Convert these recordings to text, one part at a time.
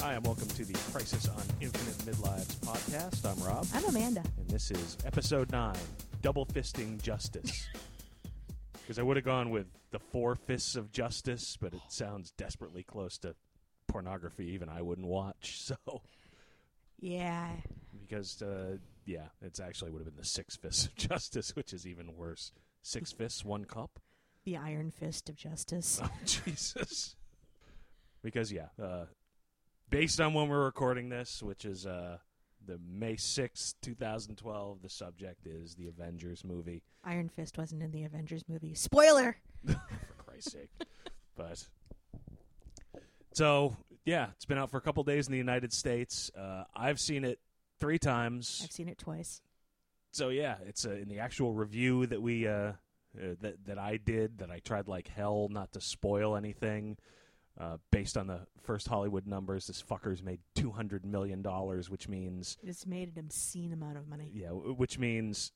Hi, and welcome to the Crisis on Infinite Midlives podcast. I'm Rob, I'm Amanda. and this is episode 9 Double Fisting Justice. Because I would have gone with the Four Fists of Justice, but it sounds desperately close to pornography, even I wouldn't watch. So, Yeah. because, uh, yeah, it's actually would have been the Six Fists of Justice, which is even worse. Six fists, one cup? The Iron Fist of Justice. Oh, Jesus. Because, yeah, uh, based on when we're recording this, which is uh, the May 6th, 2012, the subject is the Avengers movie, Iron Fist wasn't in the Avengers movie. Spoiler! for Christ's sake. But, so, yeah, it's been out for a couple days in the United States. Uh, I've seen it three times. I've seen it twice. so yeah, it's uh, in the actual review that we uh, uh, that that I did that I tried like hell not to spoil anything. Uh, based on the first Hollywood numbers, this fucker's made two hundred million dollars, which means It's made an obscene amount of money. yeah, w- which means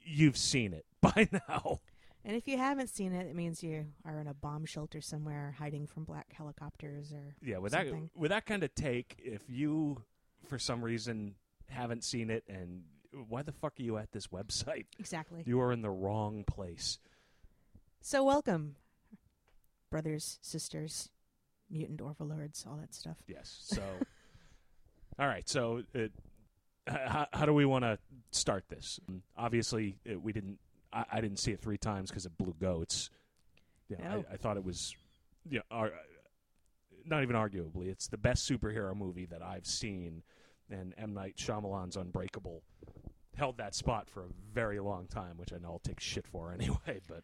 you've seen it by now. And if you haven't seen it, it means you are in a bomb shelter somewhere hiding from black helicopters or. Yeah, with Something. that with that kind of take, if you for some reason haven't seen it, and why the fuck are you at this website? Exactly. You are in the wrong place. So, welcome, brothers, sisters, mutant overlords, all that stuff. Yes. So, all right. So, it, how, how do we want to start this? Obviously, it, we didn't. I, I didn't see it three times because it blew goats. Yeah, No. I, oh. I thought it was. Yeah, ar- not even arguably, it's the best superhero movie that I've seen, and M Night Shyamalan's Unbreakable held that spot for a very long time, which I know I'll take shit for anyway. But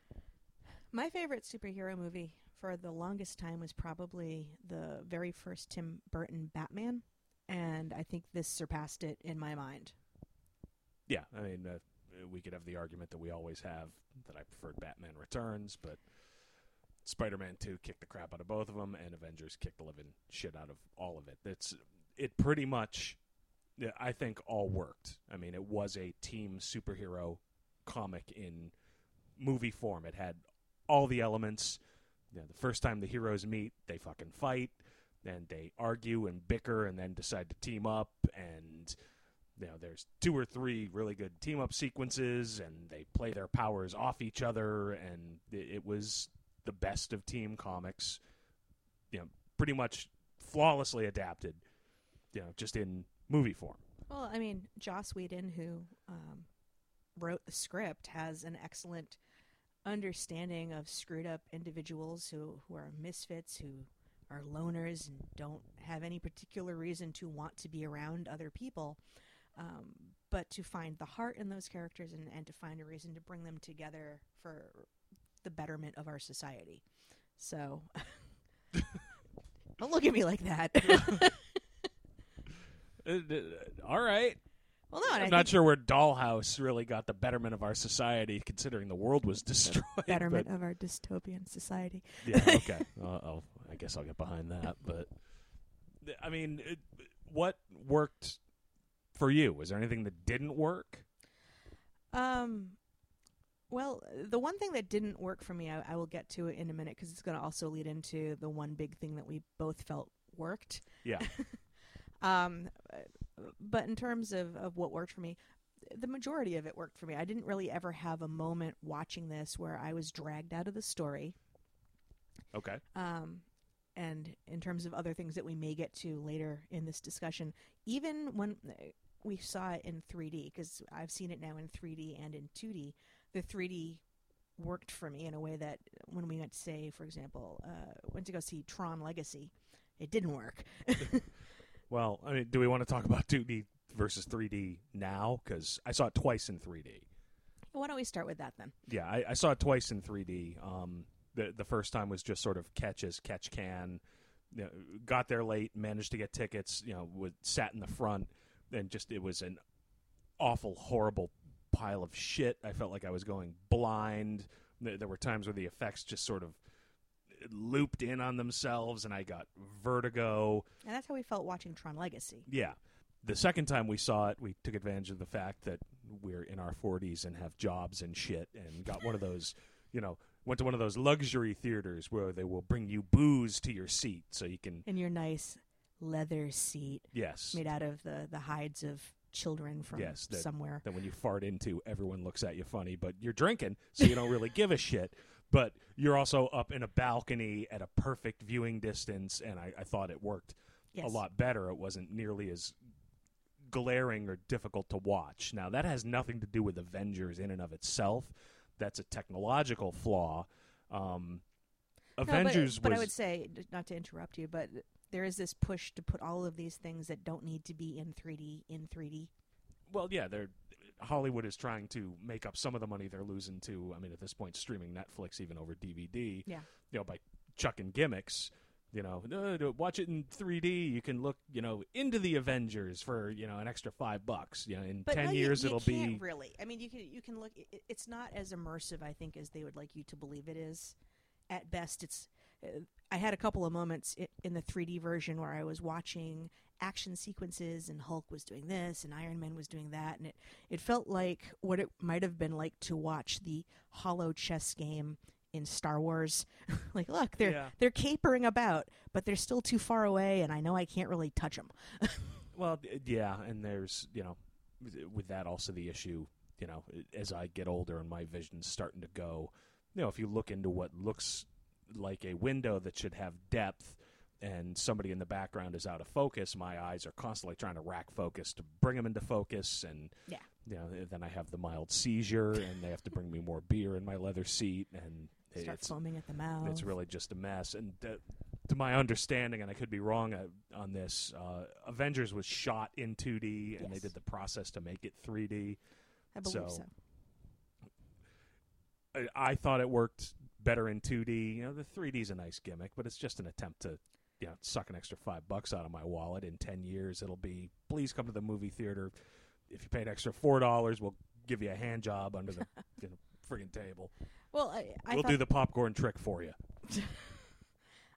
My favorite superhero movie for the longest time was probably the very first Tim Burton Batman, and I think this surpassed it in my mind. Yeah, I mean, uh, we could have the argument that we always have that I preferred Batman Returns, but Spider-Man Two kicked the crap out of both of them, and Avengers kicked the living shit out of all of it. It's it pretty much, I think, all worked. I mean, it was a team superhero comic in movie form. It had all the elements. You know, the first time the heroes meet, they fucking fight, and they argue and bicker, and then decide to team up and you know, there's two or three really good team up sequences, and they play their powers off each other, and it, it was the best of team comics. You know, pretty much flawlessly adapted. You know, just in movie form. Well, I mean, Joss Whedon, who um, wrote the script, has an excellent understanding of screwed up individuals who, who are misfits, who are loners and don't have any particular reason to want to be around other people. Um, but to find the heart in those characters and, and to find a reason to bring them together for the betterment of our society. So, don't look at me like that. Uh, uh, all right. Well, no, I'm not think sure where Dollhouse really got the betterment of our society, considering the world was destroyed. betterment but- of our dystopian society. yeah, okay. I'll, I guess I'll get behind that. But I mean, it, what worked for you? Was there anything that didn't work? Um, well, the one thing that didn't work for me, I, I will get to it in a minute because it's going to also lead into the one big thing that we both felt worked. Yeah. Um, but in terms of, of what worked for me, the majority of it worked for me. I didn't really ever have a moment watching this where I was dragged out of the story. Okay. Um, and in terms of other things that we may get to later in this discussion, even when we saw it in 3D, because I've seen it now in 3D and in 2D, the 3D worked for me in a way that when we went to say, for example, uh, went to go see Tron Legacy, it didn't work. Well, I mean, do we want to talk about 2D versus 3D now? Because I saw it twice in 3D. Why don't we start with that then? Yeah, I, I saw it twice in 3D. Um, the the first time was just sort of catch as catch can. You know, got there late, managed to get tickets. You know, would, sat in the front, and just it was an awful, horrible pile of shit. I felt like I was going blind. There, there were times where the effects just sort of looped in on themselves, and I got vertigo. And that's how we felt watching Tron Legacy. Yeah. The second time we saw it, we took advantage of the fact that we're in our 40s and have jobs and shit and got one of those, you know, went to one of those luxury theaters where they will bring you booze to your seat so you can In your nice leather seat Yes. made out of the the hides of children from Yes, that- somewhere. that when you fart into, everyone looks at you funny, but you're drinking, so you don't really give a shit. But you're also up in a balcony at a perfect viewing distance, and I, I thought it worked Yes. a lot better. It wasn't nearly as glaring or difficult to watch. Now, that has nothing to do with Avengers in and of itself. That's a technological flaw. Um, No, but- Avengers but, was I would say, not to interrupt you, but there is this push to put all of these things that don't need to be in 3D in 3D. well, yeah. They're Hollywood is trying to make up some of the money they're losing to. I mean, at this point, streaming Netflix even over DVD. Yeah. You know, by chucking gimmicks. You know, no, no, watch it in 3D. You can look, you know, into the Avengers for you know an extra five bucks. You know, in But ten no, you- years you it'll be really. I mean, you can you can look. It, it's not as immersive, I think, as they would like you to believe it is. At best, it's. Uh, I had a couple of moments in the 3D version where I was watching action sequences, and Hulk was doing this, and Iron Man was doing that, and it it felt like what it might have been like to watch the holochess game in Star Wars. like, look, they're Yeah. they're capering about, but they're still too far away, and I know I can't really touch them. Well, d- yeah, and there's you know, with that also the issue. You know, as I get older and my vision's starting to go, you know, if you look into what looks like a window that should have depth, and somebody in the background is out of focus, my eyes are constantly trying to rack focus to bring them into focus, and Yeah. you know, then I have the mild seizure, and they have to bring me more beer in my leather seat, and Start it's foaming at the mouth. it's really just a mess. And uh, to my understanding, and I could be wrong uh, on this, uh, Avengers was shot in 2D, and they did the process to make it 3D. I believe so- so. I, I thought it worked better in 2D. You know, the 3D is a nice gimmick, but it's just an attempt to, you know, suck an extra five bucks out of my wallet. In 10 years, it'll be, please come to the movie theater. If you pay an extra four dollars, we'll give you a hand job under the you know, friggin' table. Well, I, I we'll thought do the popcorn trick for you.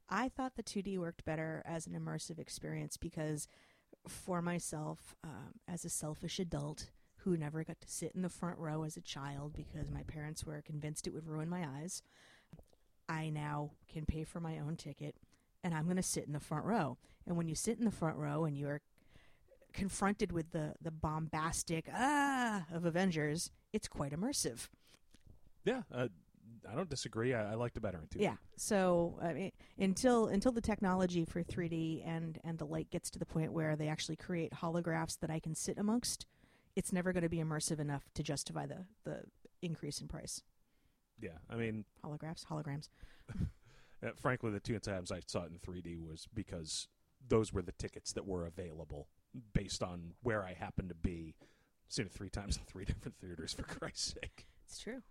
I thought the 2D worked better as an immersive experience because, for myself, um, as a selfish adult who never got to sit in the front row as a child because my parents were convinced it would ruin my eyes, I now can pay for my own ticket and I'm going to sit in the front row. And when you sit in the front row and you're confronted with the, the bombastic ah of Avengers, it's quite immersive. Yeah, uh, I don't disagree. I, I liked it better in 2D. Yeah. So I mean, until until the technology for 3D and and the light gets to the point where they actually create holographs that I can sit amongst, it's never going to be immersive enough to justify the the increase in price. Yeah, I mean, Holographs, holograms. uh, frankly, the two times I saw it in 3D was because those were the tickets that were available based on where I happened to be. Seen it three times in three different theaters, for Christ's sake. It's true.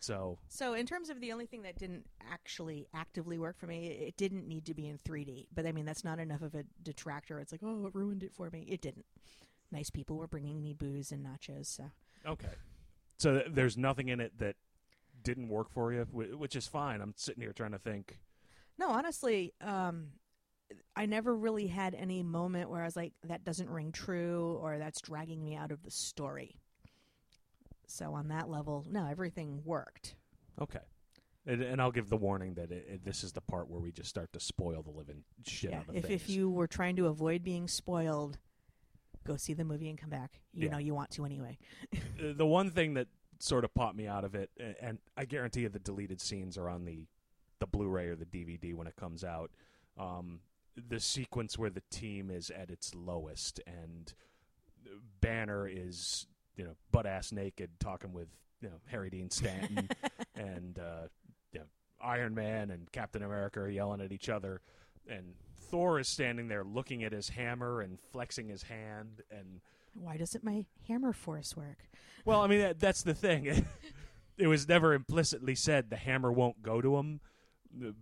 So, So in terms of the only thing that didn't actually actively work for me, it didn't need to be in 3D. But I mean, that's not enough of a detractor. It's like, oh, it ruined it for me. It didn't. Nice people were bringing me booze and nachos. So okay. So th- there's nothing in it that didn't work for you, which is fine. I'm sitting here trying to think. No, honestly, um, I never really had any moment where I was like, that doesn't ring true or that's dragging me out of the story. So on that level, no, everything worked. Okay. And, and I'll give the warning that it, it, this is the part where we just start to spoil the living shit yeah, out of if things. if you were trying to avoid being spoiled, go see the movie and come back. You Yeah. know you want to anyway. Uh, the one thing that sort of popped me out of it, and I guarantee you the deleted scenes are on the the Blu-ray or the DVD when it comes out. Um, the sequence where the team is at its lowest and Banner is you know butt ass naked talking with you know Harry Dean Stanton and uh, you know, Iron Man and Captain America are yelling at each other, and Thor is standing there looking at his hammer and flexing his hand and Why doesn't my hammer force work? well, I mean that, that's the thing. it was never implicitly said the hammer won't go to him,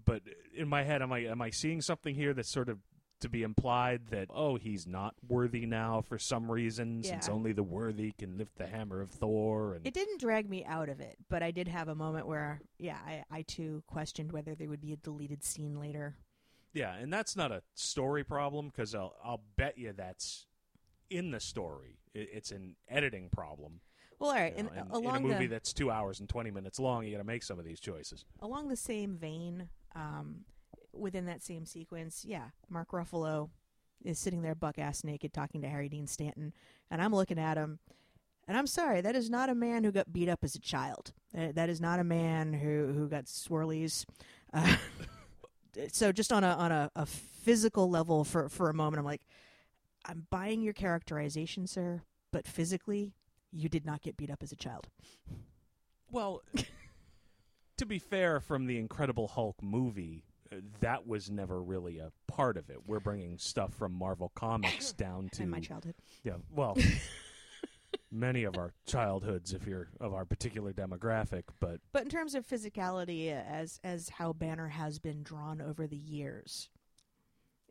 but in my head, am I am I seeing something here that's sort of to be implied that oh he's not worthy now for some reason since only the worthy can lift the hammer of Thor and It didn't drag me out of it, but I did have a moment where, yeah, I, I too questioned whether there would be a deleted scene later. yeah, and that's not a story problem because I'll I'll bet you that's in the story. It's an editing problem. Well, all right, you know, and and along in a movie the that's two hours and twenty minutes long, you got to make some of these choices. along the same vein, um, within that same sequence, yeah, Mark Ruffalo is sitting there buck ass naked talking to Harry Dean Stanton, and I'm looking at him, and I'm sorry, that is not a man who got beat up as a child. Uh, that is not a man who who got swirlies. Uh, so just on a on a, a physical level for for a moment, I'm like, I'm buying your characterization, sir, but physically, you did not get beat up as a child. Well, to be fair, from the Incredible Hulk movie, uh, that was never really a part of it. We're bringing stuff from Marvel Comics down to In my childhood. yeah, well, many of our childhoods, if you're of our particular demographic, but But in terms of physicality, uh, as as how Banner has been drawn over the years,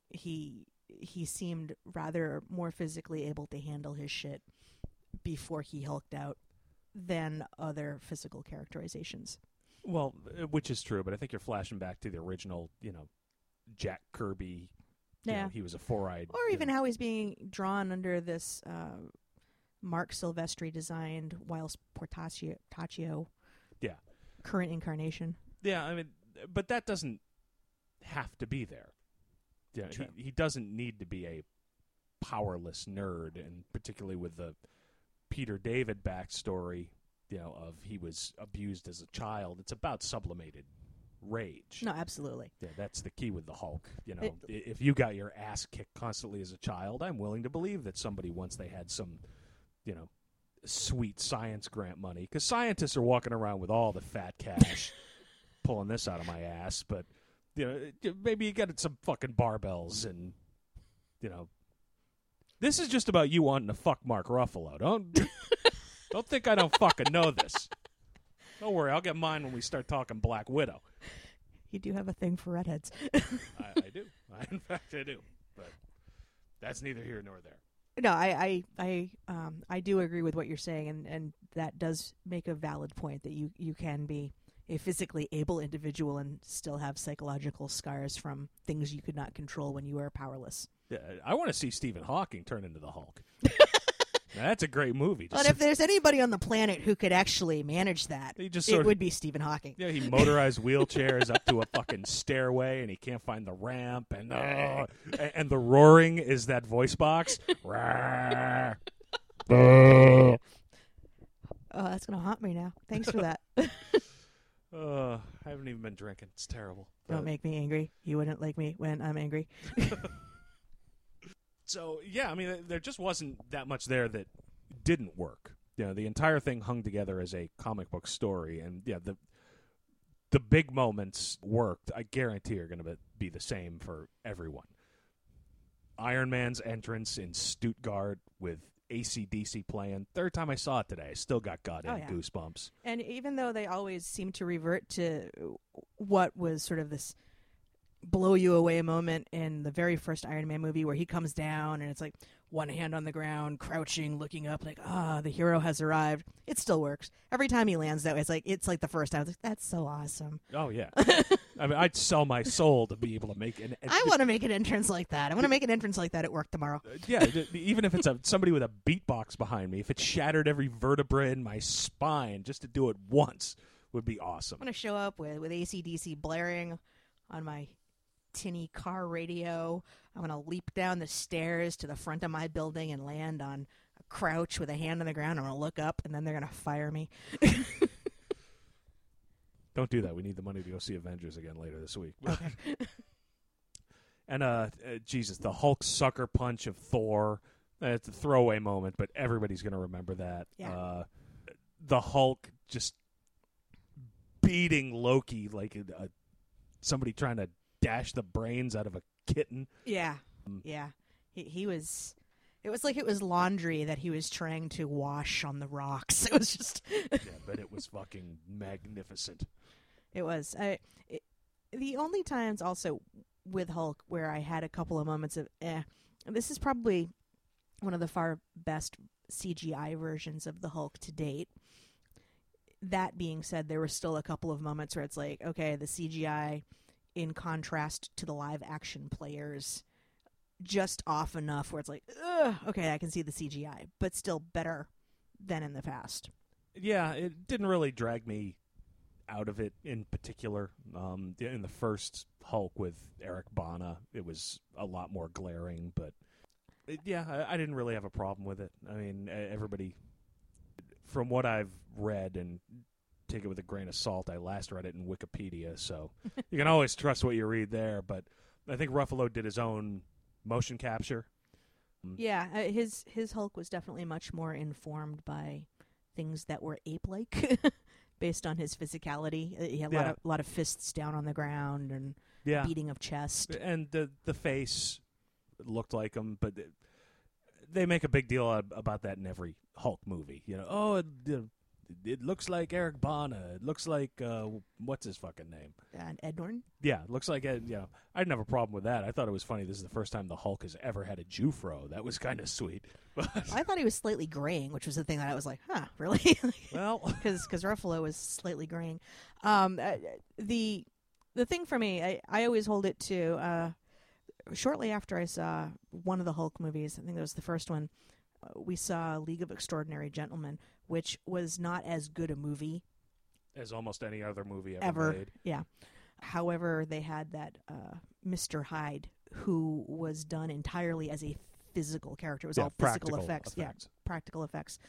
he he seemed rather more physically able to handle his shit before he hulked out than other physical characterizations. well, uh, which is true. But I think you're flashing back to the original, you know, Jack Kirby. Yeah. know, he was a four-eyed, Or even know- how he's being drawn under this uh, Marc Silvestri designed Whilce Portacio, Taccio Yeah. current incarnation. Yeah, I mean, but that doesn't have to be there. Yeah, he, he doesn't need to be a powerless nerd, and particularly with the Peter David backstory, you know, of he was abused as a child. It's about sublimated rage. No, absolutely. Yeah, that's the key with the Hulk. You know, It- if you got your ass kicked constantly as a child, I'm willing to believe that somebody once they had some, you know, sweet science grant money because scientists are walking around with all the fat cash, pulling this out of my ass. But you know, maybe you got some fucking barbells and you know, this is just about you wanting to fuck Mark Ruffalo. Don't don't think I don't fucking know this. Don't worry, I'll get mine when we start talking Black Widow. You do have a thing for redheads. I, I do. I, in fact, I do. But that's neither here nor there. No, I, I, I, um, I do agree with what you're saying, and, and that does make a valid point that you, you can be a physically able individual and still have psychological scars from things you could not control when you were powerless. Yeah, I want to see Stephen Hawking turn into the Hulk. Now, that's a great movie. But if there's anybody on the planet who could actually manage that, he just it would be Stephen Hawking. yeah, he motorized wheelchairs up to a fucking stairway, and he can't find the ramp, and uh, and, and the roaring is that voice box. Oh, that's gonna haunt me now. Thanks for that. Uh, I haven't even been drinking. It's terrible. Don't make me angry. You wouldn't like me when I'm angry. So yeah, I mean, there just wasn't that much there that didn't work. You know, the entire thing hung together as a comic book story, and yeah, the the big moments worked. I guarantee are going to be the same for everyone. Iron Man's entrance in Stuttgart with AC/DC playing. Third time I saw it today, I still got goddamn Oh, yeah. goosebumps. And even though they always seem to revert to what was sort of this blow you away moment in the very first Iron Man movie where he comes down and it's like one hand on the ground, crouching, looking up, like, ah, the hero has arrived. It still works. Every time he lands that way, it's like it's like the first time. Like, that's so awesome. Oh yeah, I mean, I'd sell my soul to be able to make an. I want to make an entrance like that. I want to make an entrance like that at work tomorrow. yeah, even if it's a somebody with a beatbox behind me, if it shattered every vertebra in my spine just to do it once would be awesome. I'm gonna show up with with AC/DC blaring on my tinny car radio. I'm gonna leap down the stairs to the front of my building and land on a crouch with a hand on the ground. I'm gonna look up and then they're gonna fire me. Don't do that. We need the money to go see Avengers again later this week. Okay. and uh, uh, Jesus, the Hulk sucker punch of Thor. Uh, it's a throwaway moment, but everybody's going to remember that. Yeah. Uh, the Hulk just beating Loki like a, a, somebody trying to dash the brains out of a kitten. yeah, Mm. yeah. He he was. It was like it was laundry that he was trying to wash on the rocks. It was just. yeah, but it was fucking magnificent. It was. I, it, the only times also with Hulk where I had a couple of moments of eh. This is probably one of the far best CGI versions of the Hulk to date. That being said, there were still a couple of moments where it's like, okay, the CGI in contrast to the live action players just off enough where it's like, okay, I can see the CGI, but still better than in the past. Yeah, it didn't really drag me out of it in particular. Um, in the first Hulk with Eric Bana. It was a lot more glaring, but it, yeah, I, I didn't really have a problem with it. I mean, everybody, from what I've read and take it with a grain of salt, I last read it in Wikipedia, so you can always trust what you read there. But I think Ruffalo did his own motion capture. Yeah, uh, his his Hulk was definitely much more informed by things that were ape-like, based on his physicality. Uh, He had a lot Yeah. of lot of fists down on the ground and Yeah, beating of chest. and the the face looked like him, but it- they make a big deal about that in every Hulk movie. You know, oh, it looks like Eric Bana. It looks like uh, what's his fucking name? And Ed Norton. Yeah, it looks like uh, you know. I didn't have a problem with that. I thought it was funny. This is the first time the Hulk has ever had a Jufro. That was kind of sweet. I thought he was slightly graying, which was the thing that I was like, huh, really? well, because because Ruffalo was slightly graying. Um, uh, the the thing for me, I, I always hold it to uh, shortly after I saw one of the Hulk movies. I think it was the first one. We saw League of Extraordinary Gentlemen, which was not as good a movie as almost any other movie ever, ever. made. Yeah. However, they had that uh, Mr. Hyde, who was done entirely as a physical character. It was Yeah, all physical practical effects. Yeah, effects. practical effects,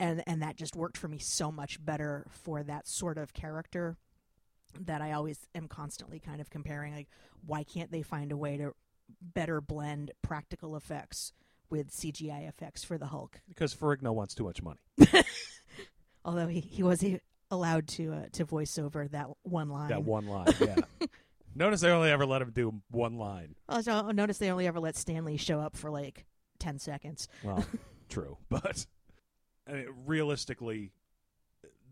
and and that just worked for me so much better for that sort of character. That I always am constantly kind of comparing, like, why can't they find a way to better blend practical effects with CGI effects for the Hulk? because Ferrigno wants too much money. Although he, he was allowed to uh, to voice over that one line. That one line, yeah. Notice they only ever let him do one line. Also, notice they only ever let Stan Lee show up for like ten seconds. Well, true, but I mean, realistically,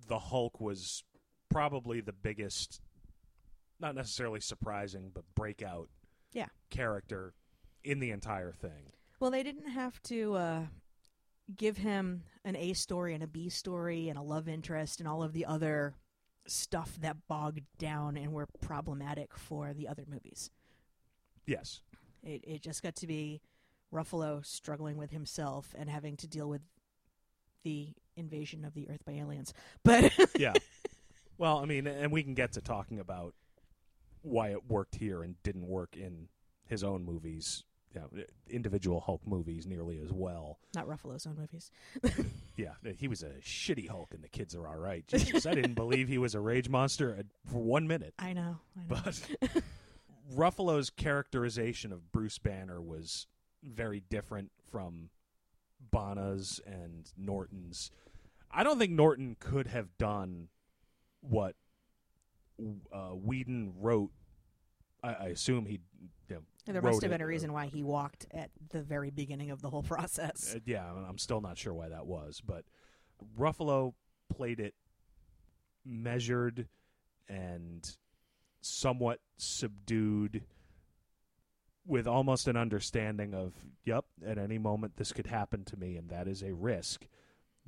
the Hulk was probably the biggest, not necessarily surprising, but breakout, Yeah. character in the entire thing. Well, they didn't have to uh, give him an A story and a B story and a love interest and all of the other stuff that bogged down and were problematic for the other movies. Yes, It it just got to be Ruffalo struggling with himself and having to deal with the invasion of the Earth by aliens. But yeah. well, I mean, and we can get to talking about why it worked here and didn't work in his own movies. You know, individual Hulk movies nearly as well. not Ruffalo's own movies. Yeah, he was a shitty Hulk, and the kids are all right. Jesus, I didn't believe he was a rage monster for one minute. I know. I know. But Ruffalo's characterization of Bruce Banner was very different from Bana's and Norton's. I don't think Norton could have done what uh, Whedon wrote. I, I assume he. You know, there must have been a or- reason why he walked at the very beginning of the whole process. Uh, yeah, I'm still not sure why that was, but Ruffalo played it measured and somewhat subdued with almost an understanding of, yep, at any moment this could happen to me and that is a risk.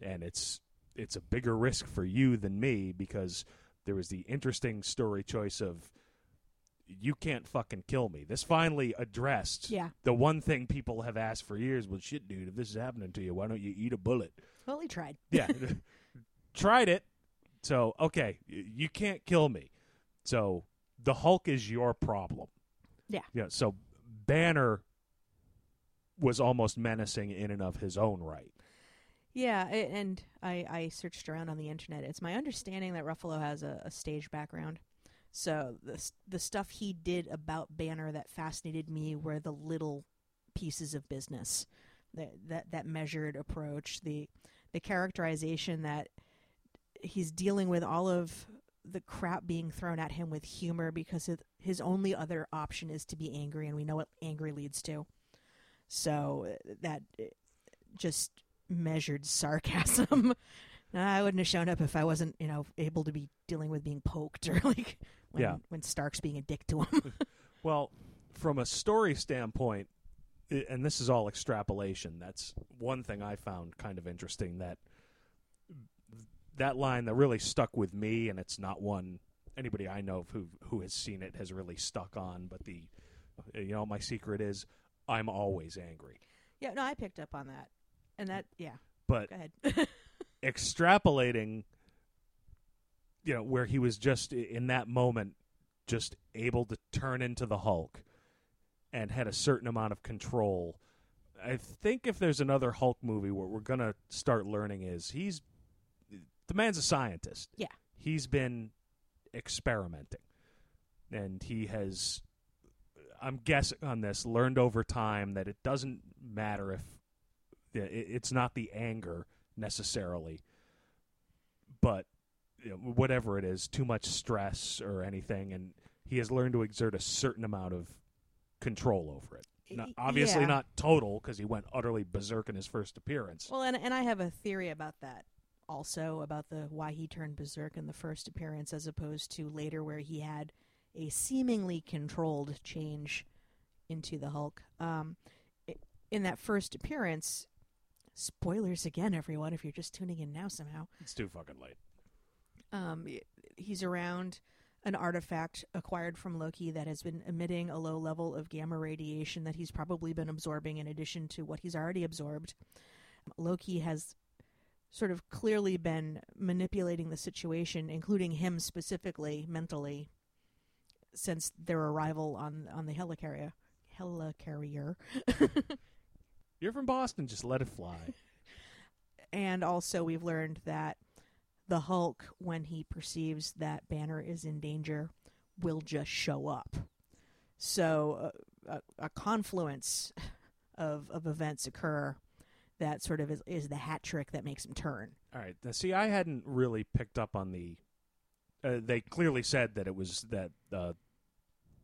And it's it's a bigger risk for you than me because there was the interesting story choice of you can't fucking kill me. This finally addressed Yeah. the one thing people have asked for years well shit dude if this is happening to you why don't you eat a bullet Well, he tried. yeah tried it so okay you can't kill me so the hulk is your problem Yeah. yeah so banner was almost menacing in and of his own right Yeah, and I, I searched around on the internet. It's my understanding that Ruffalo has a, a stage background. So the the stuff he did about Banner that fascinated me were the little pieces of business, that that that measured approach, the the characterization that he's dealing with all of the crap being thrown at him with humor because his only other option is to be angry, and we know what angry leads to. So that uh, just measured sarcasm. I wouldn't have shown up if I wasn't, you know, able to be dealing with being poked or like when Yeah. when Stark's being a dick to him. well from a story standpoint and this is all extrapolation that's one thing i found kind of interesting that that line that really stuck with me and it's not one anybody i know who who has seen it has really stuck on but the uh, you know my secret is i'm always angry yeah, no, I picked up on that, and that yeah. but Go ahead. extrapolating you know where he was just in that moment just able to turn into the Hulk and had a certain amount of control. I think if there's another Hulk movie, what we're gonna start learning is he's the man's a scientist. Yeah. he's been experimenting, and he has. I'm guessing on this learned over time that it doesn't matter if it's not the anger necessarily, but you know, whatever it is, too much stress or anything, and he has learned to exert a certain amount of control over it. Not, obviously yeah. not total because he went utterly berserk in his first appearance. Well, and and I have a theory about that also about the why he turned berserk in the first appearance as opposed to later where he had a seemingly controlled change into the Hulk. Um, in that first appearance, spoilers again, everyone, if you're just tuning in now somehow. it's too fucking late. Um, he's around an artifact acquired from Loki that has been emitting a low level of gamma radiation that he's probably been absorbing in addition to what he's already absorbed. Loki has sort of clearly been manipulating the situation, including him specifically mentally, since their arrival on on the helicarrier. Helicarrier. You're from Boston, just let it fly. and also we've learned that the Hulk, when he perceives that Banner is in danger, will just show up. So uh, a, a confluence of of events occur that sort of is, is the hat trick that makes him turn. All right. Now, see, I hadn't really picked up on the. Uh, they clearly said that it was that uh,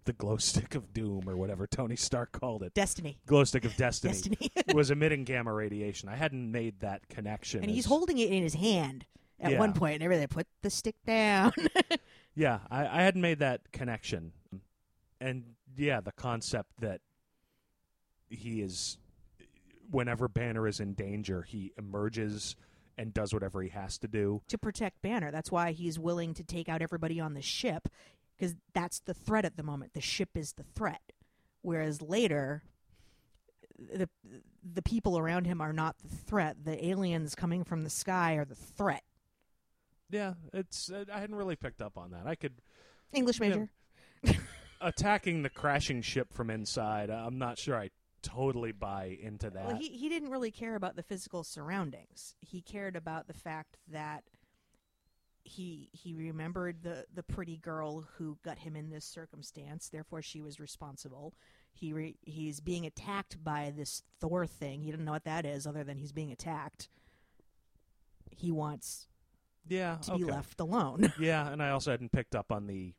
the glow stick of doom or whatever Tony Stark called it, Destiny, glow stick of destiny, destiny, was emitting gamma radiation. I hadn't made that connection. and he's holding it in his hand at Yeah. one point, and everything. Put the stick down. Yeah, I, I hadn't made that connection, and yeah, the concept that he is, whenever Banner is in danger, he emerges and does whatever he has to do. to protect Banner. That's why he's willing to take out everybody on the ship because that's the threat at the moment. The ship is the threat. Whereas later the the people around him are not the threat. The aliens coming from the sky are the threat. Yeah, it's uh, I hadn't really picked up on that. I could English Yeah. major. attacking the crashing ship from inside. I'm not sure I totally buy into that. Well, he he didn't really care about the physical surroundings. He cared about the fact that he he remembered the the pretty girl who got him in this circumstance. Therefore, she was responsible. He re, he's being attacked by this Thor thing. He didn't know what that is, other than he's being attacked. He wants yeah, to be okay. left alone. Yeah, and I also hadn't picked up on the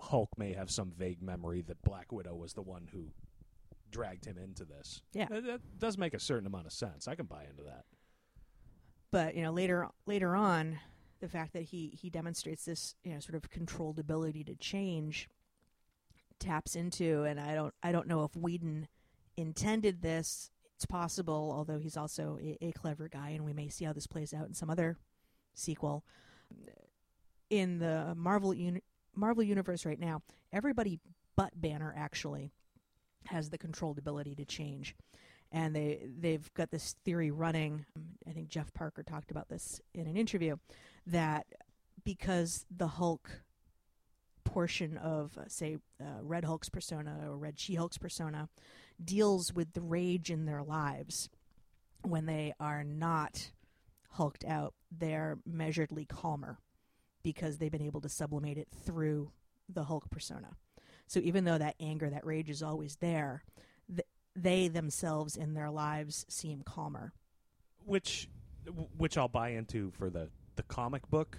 Hulk may have some vague memory that Black Widow was the one who dragged him into this. Yeah. that, that does make a certain amount of sense. I can buy into that. but you know later later on the fact that he he demonstrates this you know sort of controlled ability to change taps into and i don't i don't know if whedon intended this it's possible although he's also a, a clever guy and we may see how this plays out in some other sequel in the marvel uni- marvel universe right now everybody but banner actually has the controlled ability to change and they they've got this theory running. I think Jeff Parker talked about this in an interview that because the Hulk portion of say uh, Red Hulk's persona or Red She Hulk's persona deals with the rage in their lives when they are not hulked out, they're measuredly calmer because they've been able to sublimate it through the Hulk persona. So even though that anger, that rage is always there, th- they themselves in their lives seem calmer. Which, which I'll buy into for the the comic book,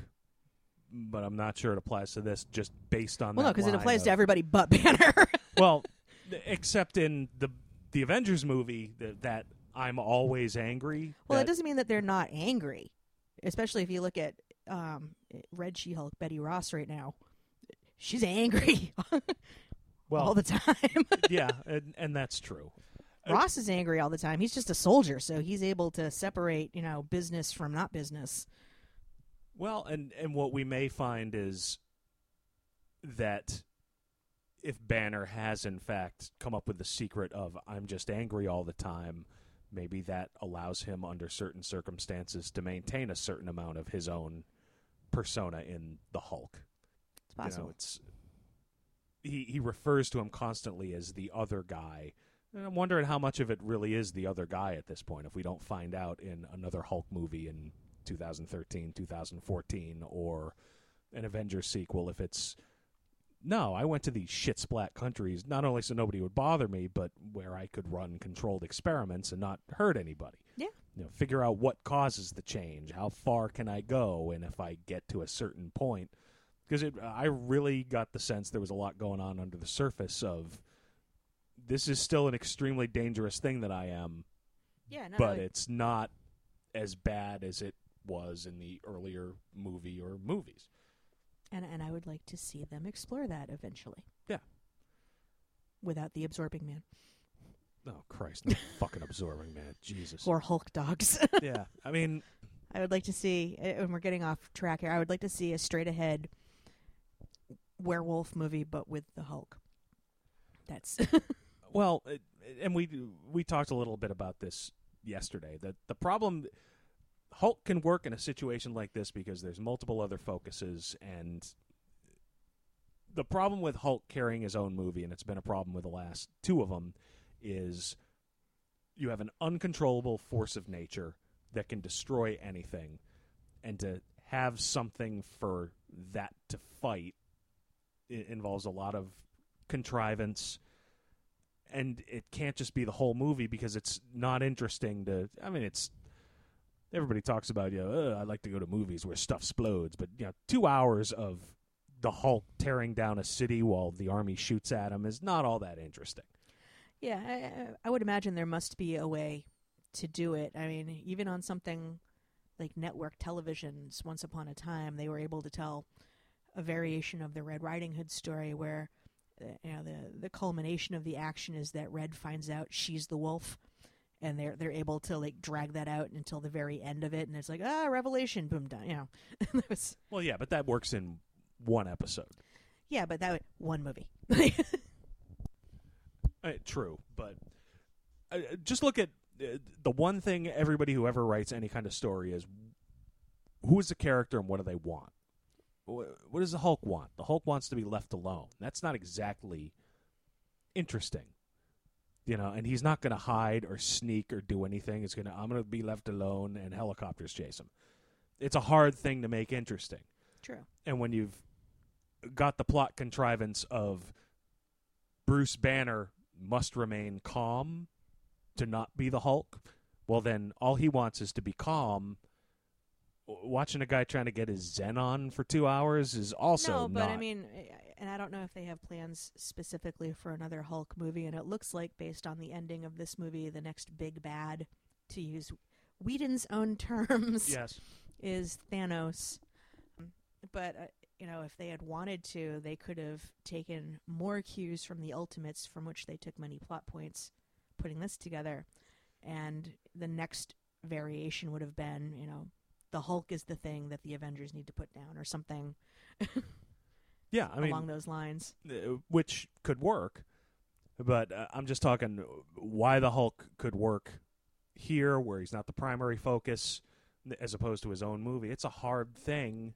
but I'm not sure it applies to this. Just based on Well, no, because it applies to everybody but Banner. well, except in the the Avengers movie that, that I'm always angry. well, it that- doesn't mean that they're not angry, especially if you look at um, Red She-Hulk, Betty Ross, right now. She's angry well, all the time. yeah, and, and that's true. Uh, Ross is angry all the time. He's just a soldier, so he's able to separate, you know, business from not business. Well, and and what we may find is that if Banner has in fact come up with the secret of I'm just angry all the time, maybe that allows him under certain circumstances to maintain a certain amount of his own persona in the Hulk. It's You possible. know, it's he he refers to him constantly as the other guy. And I'm wondering how much of it really is the other guy at this point. If we don't find out in another Hulk movie in 2013, 2014, or an Avengers sequel, if it's no, I went to these shit splat countries not only so nobody would bother me, but where I could run controlled experiments and not hurt anybody. Yeah. You know, figure out what causes the change, how far can I go, and if I get to a certain point, because it, I really got the sense there was a lot going on under the surface of this is still an extremely dangerous thing that I am, yeah, no, but no, it's not as bad as it was in the earlier movie or movies. And and I would like to see them explore that eventually. Yeah. Without the absorbing man Oh Christ, no fucking absorbing man, Jesus. or Hulk dogs. yeah, I mean, I would like to see, eh, and we're getting off track here. I would like to see a straight ahead werewolf movie, but with the Hulk. That's Well, it, and we we talked a little bit about this yesterday. That the problem Hulk can work in a situation like this because there's multiple other focuses and the problem with Hulk carrying his own movie and it's been a problem with the last two of them is you have an uncontrollable force of nature that can destroy anything and to have something for that to fight involves a lot of contrivance and it can't just be the whole movie because it's not interesting to i mean it's everybody talks about you know i like to go to movies where stuff explodes but you know two hours of the hulk tearing down a city while the army shoots at him is not all that interesting yeah. I- I, would imagine there must be a way to do it. I mean, even on something like network televisions, once upon a time, they were able to tell a variation of the Red Riding Hood story where. uh, You know the the culmination of the action is that Red finds out she's the wolf, and they're they're able to like drag that out until the very end of it, and it's like ah revelation, boom done. You know, that was well yeah but that works in one episode yeah, but that one movie. Uh, true, but uh, just look at uh, the one thing everybody who ever writes any kind of story is who is the character and what do they want? Wh- What does the Hulk want? The Hulk wants to be left alone. That's not exactly interesting, you know. And he's not going to hide or sneak or do anything. It's going to I'm going to be left alone and helicopters chase him. It's a hard thing to make interesting. True. And when you've got the plot contrivance of Bruce Banner must remain calm to not be the Hulk, well, then all he wants is to be calm. Watching a guy trying to get his Zen on for two hours is also no, but not. I mean, and I don't know if they have plans specifically for another Hulk movie. And it looks like, based on the ending of this movie, the next big bad, to use Whedon's own terms, yes, is Thanos. But uh, you know, if they had wanted to, they could have taken more cues from the Ultimates, from which they took many plot points, putting this together. And the next variation would have been, you know, the Hulk is the thing that the Avengers need to put down, or something yeah. I mean, along those lines. uh, which could work, but uh, I'm just talking why the Hulk could work here, where he's not the primary focus, as opposed to his own movie. It's a hard thing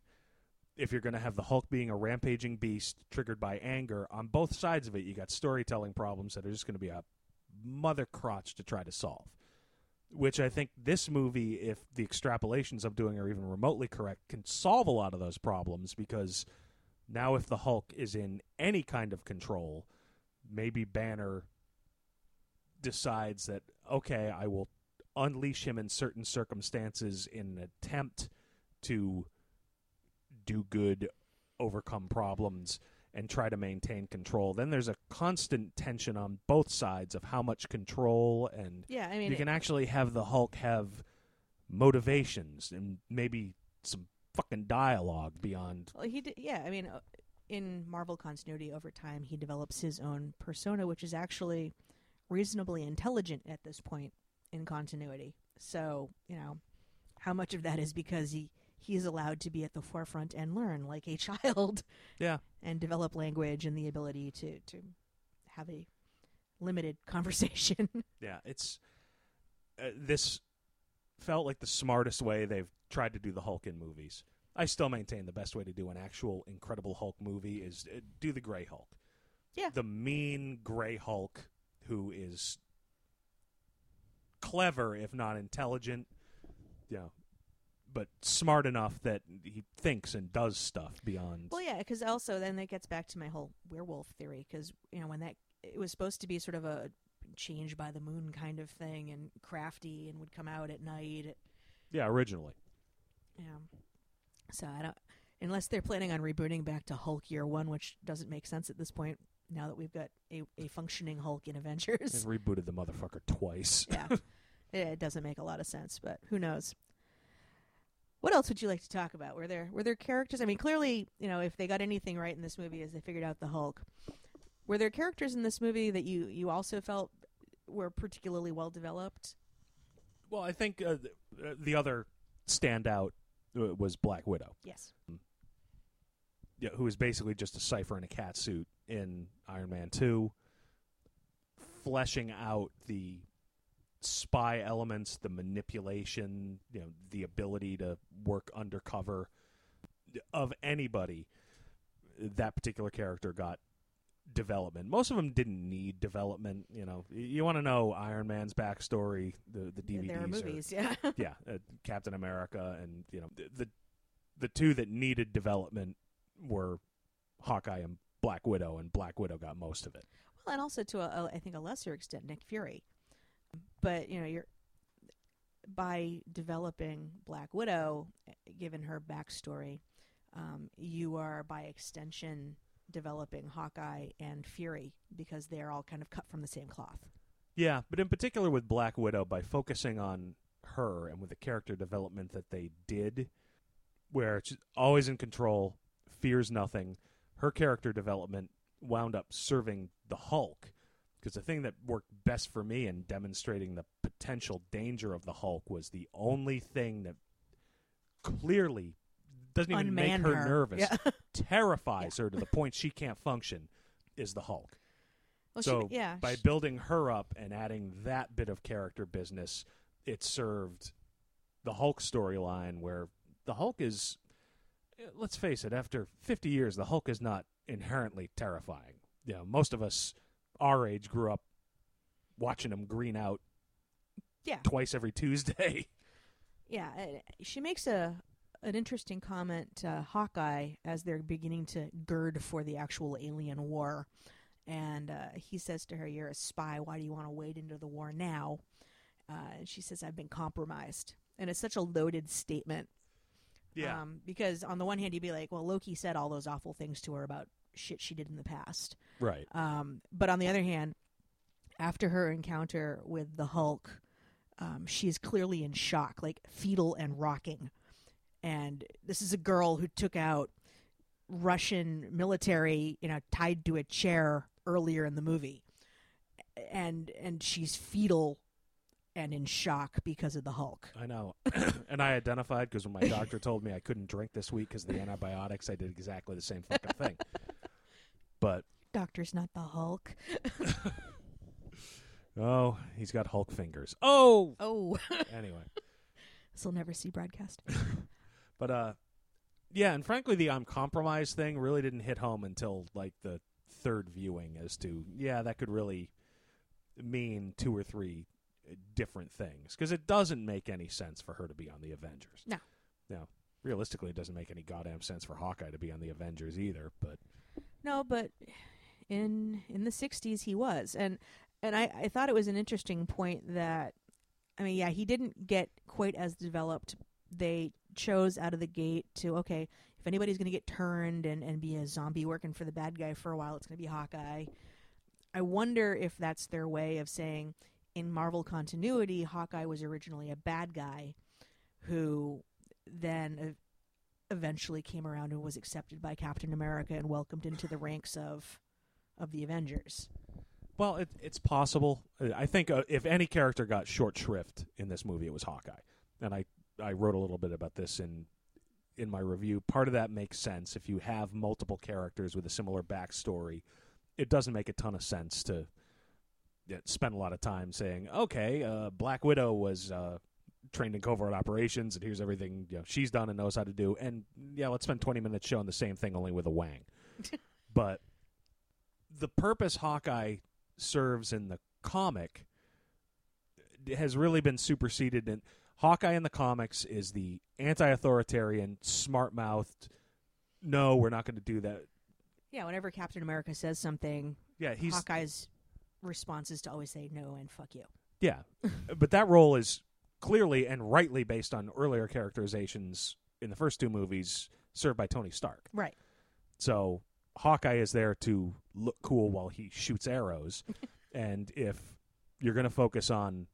if you're going to have the Hulk being a rampaging beast triggered by anger. On both sides of it, you got storytelling problems that are just going to be a mother crotch to try to solve. Which I think this movie, if the extrapolations I'm doing are even remotely correct, can solve a lot of those problems because now, if the Hulk is in any kind of control, maybe Banner decides that, okay, I will unleash him in certain circumstances in an attempt to do good, overcome problems, and try to maintain control. Then there's a constant tension on both sides of how much control and Yeah, I mean, you can actually have the Hulk have motivations and maybe some fucking dialogue beyond Well, he did, yeah. I mean, uh, in Marvel continuity, over time, he develops his own persona, which is actually reasonably intelligent at this point in continuity. So, you know, how much of that is because he he's allowed to be at the forefront and learn like a child, yeah and develop language and the ability to to have a limited conversation. Yeah, it's uh, this felt like the smartest way they've tried to do the Hulk in movies. I still maintain the best way to do an actual Incredible Hulk movie is uh, do the Gray Hulk. Yeah. The mean Gray Hulk who is clever, if not intelligent, know, but smart enough that he thinks and does stuff beyond. Well, yeah, because also then that gets back to my whole werewolf theory. Because you know when that it was supposed to be sort of a change by the moon kind of thing, and crafty, and would come out at night. Yeah, originally. Yeah. So I don't, unless they're planning on rebooting back to Hulk Year One, which doesn't make sense at this point. Now that we've got a, a functioning Hulk in They've Avengers, rebooted the motherfucker twice. yeah, it, it doesn't make a lot of sense. But who knows? What else would you like to talk about? Were there were there characters? I mean, clearly, you know, if they got anything right in this movie, is they figured out the Hulk. Were there characters in this movie that you you also felt were particularly well developed? Well, I think uh, th- uh, the other standout uh, was Black Widow. Yes. yeah, who is basically just a cipher in a cat suit in Iron Man 2, fleshing out the spy elements, the manipulation, you know, the ability to work undercover of anybody. That particular character got development. Most of them didn't need development. You know, you want to know Iron Man's backstory. The the DVDs there are movies, yeah. yeah, uh, Captain America, and you know the, the the two that needed development were Hawkeye and Black Widow, and Black Widow got most of it. Well, and also to a, a, I think a lesser extent, Nick Fury. But you know, you're by developing Black Widow, eh, given her backstory, um, you are by extension developing Hawkeye and Fury because they're all kind of cut from the same cloth. Yeah, but in particular with Black Widow, by focusing on her and with the character development that they did, where she's always in control, fears nothing, her character development wound up serving the Hulk. Because the thing that worked best for me in demonstrating the potential danger of the Hulk was the only thing that clearly doesn't even Unman make her, her. nervous, Yeah. terrifies her to the point she can't function, is the Hulk Well, so she, yeah, by she- building her up and adding that bit of character business, it served the Hulk storyline where the Hulk is eh, let's face it, after 50 years the Hulk is not inherently terrifying. You know, most of us our age grew up watching him green out yeah, twice every Tuesday. yeah. She makes a an interesting comment to Hawkeye as they're beginning to gird for the actual alien war. And uh, he says to her, You're a spy. Why do you want to wade into the war now? Uh, and she says, I've been compromised. And it's such a loaded statement. Um, because on the one hand, you'd be like, Well, Loki said all those awful things to her about shit she did in the past. right. Um, but on the other hand, after her encounter with the Hulk, um, she is clearly in shock, like fetal and rocking. And this is a girl who took out Russian military, you know, tied to a chair earlier in the movie, and and she's fetal and in shock because of the Hulk. I know. and I identified because when my doctor told me I couldn't drink this week because of the antibiotics, I did exactly the same fucking thing. But Doctor's not the Hulk. oh, he's got Hulk fingers. Oh, Oh, anyway. this will never see broadcast. But uh yeah, and frankly the I'm compromised thing really didn't hit home until like the third viewing as to yeah, that could really mean two or three uh, different things because it doesn't make any sense for her to be on the Avengers. No. No. Realistically, it doesn't make any goddamn sense for Hawkeye to be on the Avengers either, but No, but in in the '60s he was, and and I I thought it was an interesting point that, I mean, yeah, he didn't get quite as developed. They chose out of the gate to okay, if anybody's going to get turned and and be a zombie working for the bad guy for a while, it's going to be Hawkeye. I wonder if that's their way of saying in Marvel continuity, Hawkeye was originally a bad guy who then eventually came around and was accepted by Captain America and welcomed into the ranks of of the Avengers. Well, it, it's possible. I think uh, if any character got short shrift in this movie, it was Hawkeye, and I I wrote a little bit about this in in my review. Part of that makes sense if you have multiple characters with a similar backstory. It doesn't make a ton of sense to spend a lot of time saying, "Okay, uh, Black Widow was uh, trained in covert operations, and here's everything you know she's done and knows how to do. And yeah, let's spend 20 minutes showing the same thing only with a wang. but the purpose Hawkeye serves in the comic has really been superseded. And Hawkeye in the comics is the anti-authoritarian, smart-mouthed. No, we're not going to do that. Yeah, whenever Captain America says something, Yeah, he's Hawkeye's response is to always say no and fuck you. Yeah, but that role is clearly and rightly based on earlier characterizations in the first two movies served by Tony Stark. Right. So Hawkeye is there to look cool while he shoots arrows, and if you're going to focus on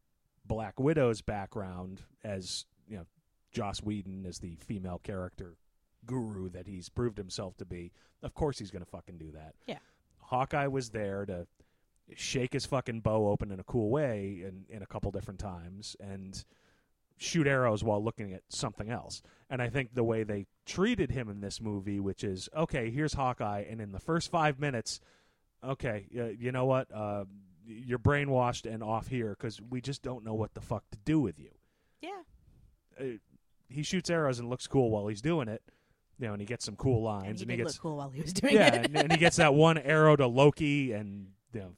Black Widow's background as you know Joss Whedon as the female character guru that he's proved himself to be, of course he's going to fucking do that. Yeah. Hawkeye was there to shake his fucking bow open in a cool way in, in a couple different times and shoot arrows while looking at something else. And I think the way they treated him in this movie, which is okay, here's Hawkeye, and in the first five minutes, okay, uh, you know what, uh, you're brainwashed and off here because we just don't know what the fuck to do with you. Yeah. Uh, he shoots arrows and looks cool while he's doing it, you know, and he gets some cool And lines, he and he gets look cool while he was doing yeah, it. and, and he gets that one arrow to Loki, and you know,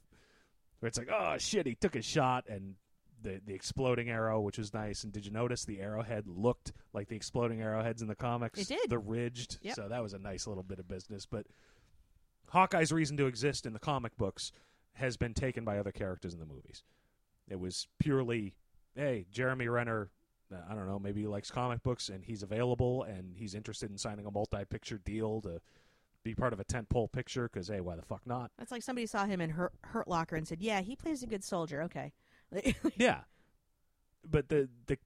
where it's like, oh shit, he took a shot, and the the exploding arrow, which was nice. And did you notice the arrowhead looked like the exploding arrowheads in the comics? It did. The ridged, Yep. so that was a nice little bit of business. But Hawkeye's reason to exist in the comic books has been taken by other characters in the movies. It was purely, hey, Jeremy Renner. uh, I don't know. Maybe he likes comic books and he's available and he's interested in signing a multi-picture deal to be part of a tentpole picture because hey, why the fuck not? That's like somebody saw him in Hurt, Hurt Locker and said, "Yeah, he plays a good soldier." Okay. Yeah, but the the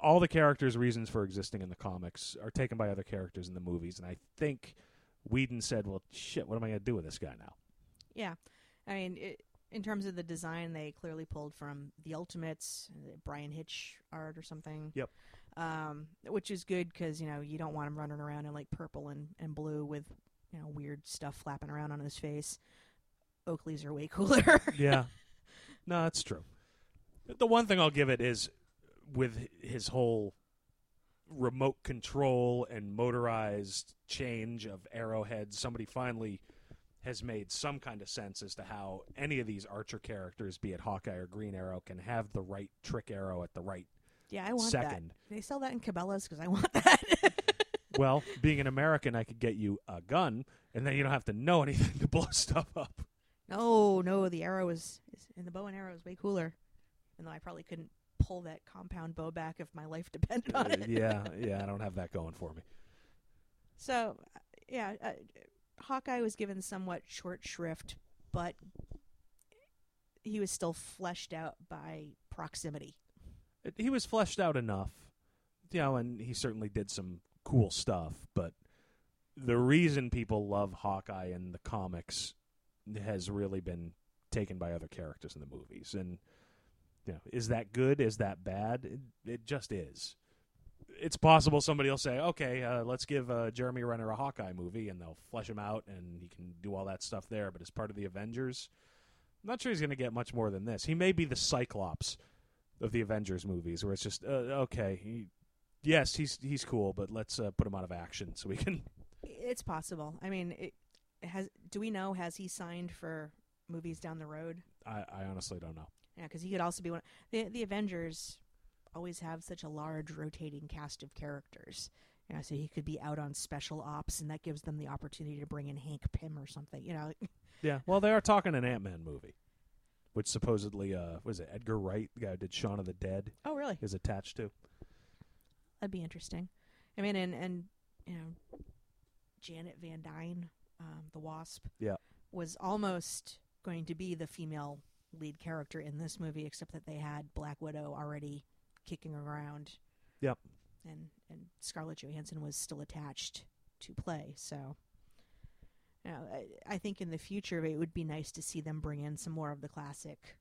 all the characters' reasons for existing in the comics are taken by other characters in the movies, and I think Whedon said, "Well, shit, what am I going to do with this guy now?" yeah. I mean, it, in terms of the design, they clearly pulled from the Ultimates, Bryan Hitch art or something. Yep. Um, which is good because you know you don't want him running around in like purple and, and blue with you know weird stuff flapping around on his face. Oakley's are way cooler. yeah, no, that's true. The one thing I'll give it is with his whole remote control and motorized change of arrowheads, somebody finally has made some kind of sense as to how any of these Archer characters, be it Hawkeye or Green Arrow, can have the right trick arrow at the right yeah, I want second. that. They sell that in Cabela's because I want that. well, being an American, I could get you a gun, and then you don't have to know anything to blow stuff up. no, no, the arrow is, is and the bow and arrow is way cooler. Even though I probably couldn't pull that compound bow back if my life depended on Uh, it. yeah, yeah, I don't have that going for me. So, uh, yeah, uh, Hawkeye was given somewhat short shrift, but he was still fleshed out by proximity. He was fleshed out enough, you know, and he certainly did some cool stuff. But the reason people love Hawkeye in the comics has really been taken by other characters in the movies. And you know, is that good? Is that bad? It, it just is. It's possible somebody will say, "Okay, uh, let's give uh, Jeremy Renner a Hawkeye movie," and they'll flesh him out, and he can do all that stuff there. But as part of the Avengers, I'm not sure he's going to get much more than this. He may be the Cyclops of the Avengers movies, where it's just uh, okay. He, yes, he's he's cool, but let's uh, put him out of action so we can. It's possible. I mean, it has. Do we know has he signed for movies down the road? I, I honestly don't know. Yeah, because he could also be one. The the Avengers always have such a large rotating cast of characters. You know, so he could be out on special ops, and that gives them the opportunity to bring in Hank Pym or something. You know, Yeah, well, they are talking an Ant Man movie, which supposedly, uh, was it Edgar Wright, the guy who did Shaun of the Dead, oh really? is attached to. That'd be interesting. I mean, and and you know, Janet Van Dyne, um, the Wasp, Yeah. was almost going to be the female lead character in this movie, except that they had Black Widow already kicking around. Yep. And and Scarlett Johansson was still attached to play, so. You know, I, I think in the future it would be nice to see them bring in some more of the classic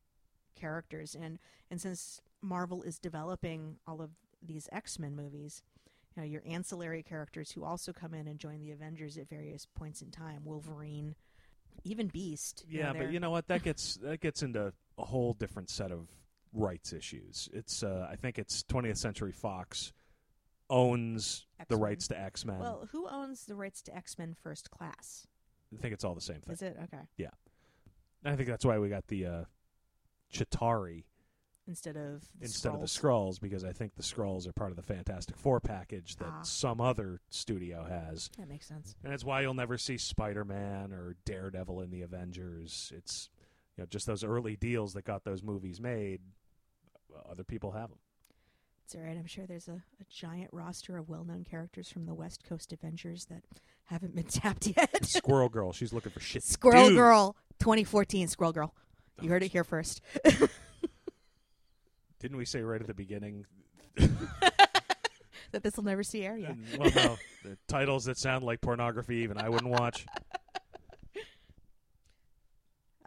characters, and and since Marvel is developing all of these X Men movies, you know, your ancillary characters who also come in and join the Avengers at various points in time, Wolverine, even Beast. Yeah, but you know what? That gets that gets into a whole different set of rights issues. It's uh, I think it's 20th Century Fox owns the X-Men. rights to X Men. Well, who owns the rights to X Men First Class? I think it's all the same thing. Is it okay? And I think that's why we got the uh, Chitauri Instead of the instead of the Skrulls. Skrulls because I think the Skrulls are part of the Fantastic Four package that Ah. some other studio has. That makes sense. And that's why you'll never see Spider Man or Daredevil in the Avengers. It's you know just those early deals that got those movies made. Uh, Other people have them. It's all right. I'm sure there's a, a giant roster of well-known characters from the West Coast Avengers that haven't been tapped yet. Squirrel Girl, she's looking for shit. Squirrel do. Girl, 2014 Squirrel Girl. You heard it here first. Didn't we say right at the beginning? that this will never see air. Yeah. And, well, no, the titles that sound like pornography, even I wouldn't watch.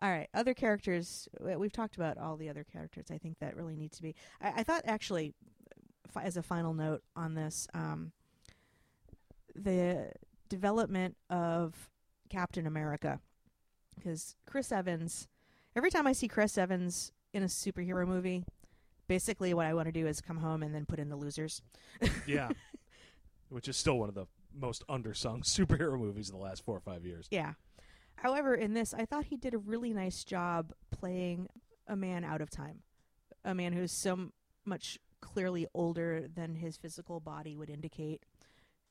All right, other characters. we- We've talked about all the other characters. I think that really need to be. I, I thought actually, fi- as a final note on this, um, the development of Captain America, because Chris Evans. Every time I see Chris Evans in a superhero movie, basically what I want to do is come home and then put in the losers. Yeah, which is still one of the most undersung superhero movies of the last four or five years. Yeah. However, in this, I thought he did a really nice job playing a man out of time, a man who's so m- much clearly older than his physical body would indicate.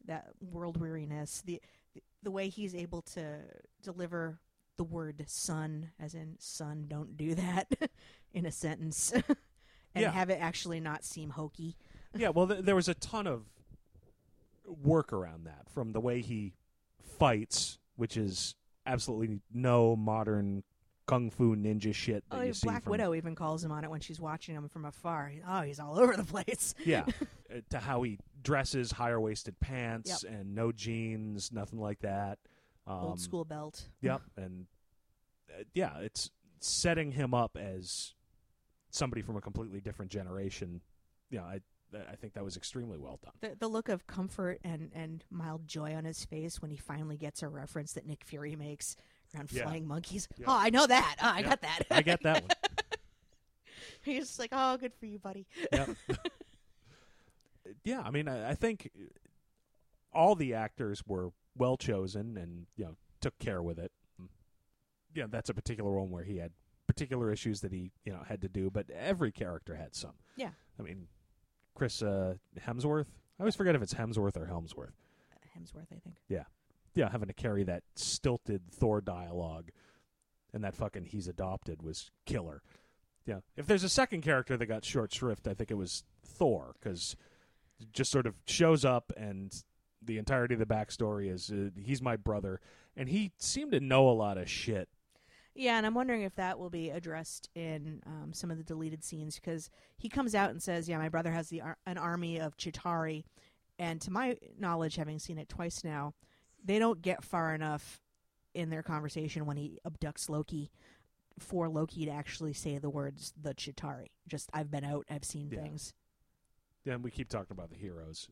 That world weariness, the the, the way he's able to deliver the word "son," as in "son, don't do that," in a sentence, and Yeah. have it actually not seem hokey. yeah, well, th- there was a ton of work around that from the way he fights, which is absolutely no modern kung fu ninja shit that Oh, you Black from Widow even calls him on it when she's watching him from afar. Oh, he's all over the place. yeah uh, to how he dresses higher waisted pants and no jeans nothing like that um, Old school belt. yep and uh, yeah it's setting him up as somebody from a completely different generation yeah i i think that was extremely well done the the look of comfort and and mild joy on his face when he finally gets a reference that Nick Fury makes around Yeah. flying monkeys. Yeah. Oh, I know that. Oh, I Yeah. got that. i got that one He's like, oh, good for you, buddy. yep. yeah i mean I, I think all the actors were well chosen and you know took care with it yeah that's a particular one where he had particular issues that he you know had to do but every character had some Yeah. i mean chris uh, hemsworth? I always forget if it's hemsworth or helmsworth. Hemsworth, I think. yeah. Yeah, having to carry that stilted thor dialogue and that fucking he's adopted was killer. Yeah. If there's a second character that got short shrift i think it was thor because just sort of shows up and the entirety of the backstory is uh, he's my brother. And he seemed to know a lot of shit Yeah, and I'm wondering if that will be addressed in um, some of the deleted scenes because he comes out and says, "Yeah, my brother has the ar- an army of Chitauri," and to my knowledge, having seen it twice now, they don't get far enough in their conversation when he abducts Loki for Loki to actually say the words "the Chitauri." Just I've been out, I've seen Yeah. things. yeah and we keep talking about the heroes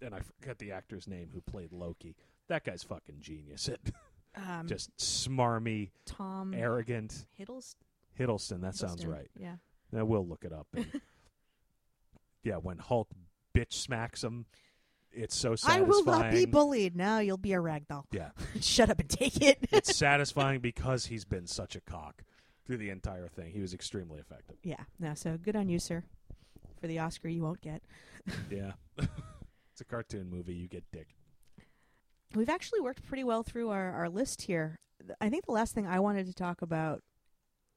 and i forget the actor's name who played loki that guy's fucking genius it Um, just smarmy Tom arrogant Hiddleston. hiddleston that sounds right Yeah. Now we'll look it up. and- yeah, when Hulk bitch smacks him, it's so satisfying. I will not be bullied. Now you'll be a ragdoll. Yeah, Shut up and take it. it's satisfying because he's been such a cock through the entire thing. He was extremely effective. Yeah. No, so good on you, sir, for the Oscar you won't get. Yeah, it's a cartoon movie. You get dick. We've actually worked pretty well through our, our list here. I think the last thing I wanted to talk about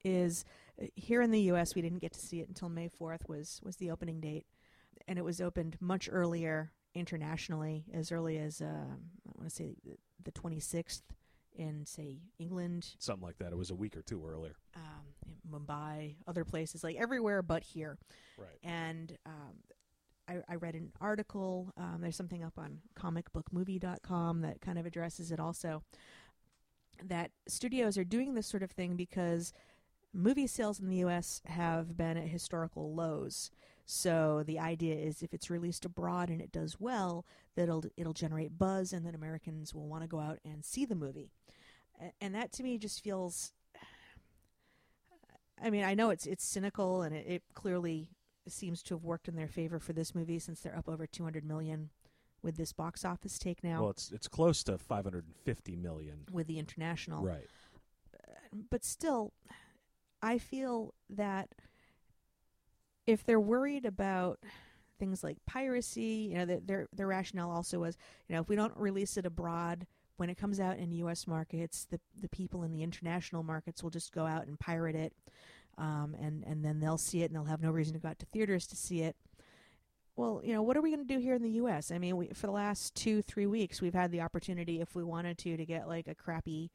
is uh, here in the U.S. We didn't get to see it until May 4th was was the opening date, and it was opened much earlier internationally, as early as um, I want to say the- the 26th in say England, Something like that. It was a week or two earlier. um, in Mumbai, other places like everywhere but here. Right. and um, I, I read an article. Um, there's something up on comicbookmovie.com that kind of addresses it also. That studios are doing this sort of thing because movie sales in the U.S. have been at historical lows. So the idea is if it's released abroad and it does well, that it'll it'll generate buzz, and then Americans will want to go out and see the movie. And that to me just feels I mean, I know it's it's cynical, and it, it clearly seems to have worked in their favor for this movie since they're up over 200 million with this box office take now Well, it's it's close to 550 million. with the international. Right. But still, I feel that if they're worried about things like piracy, you know, their their, their rationale also was, you know, if we don't release it abroad when it comes out in U.S. markets, the the people in the international markets will just go out and pirate it, um, and and then they'll see it and they'll have no reason to go out to theaters to see it. Well, you know, what are we going to do here in the U.S.? I mean, we, for the last two, three weeks, we've had the opportunity, if we wanted to, to get like a crappy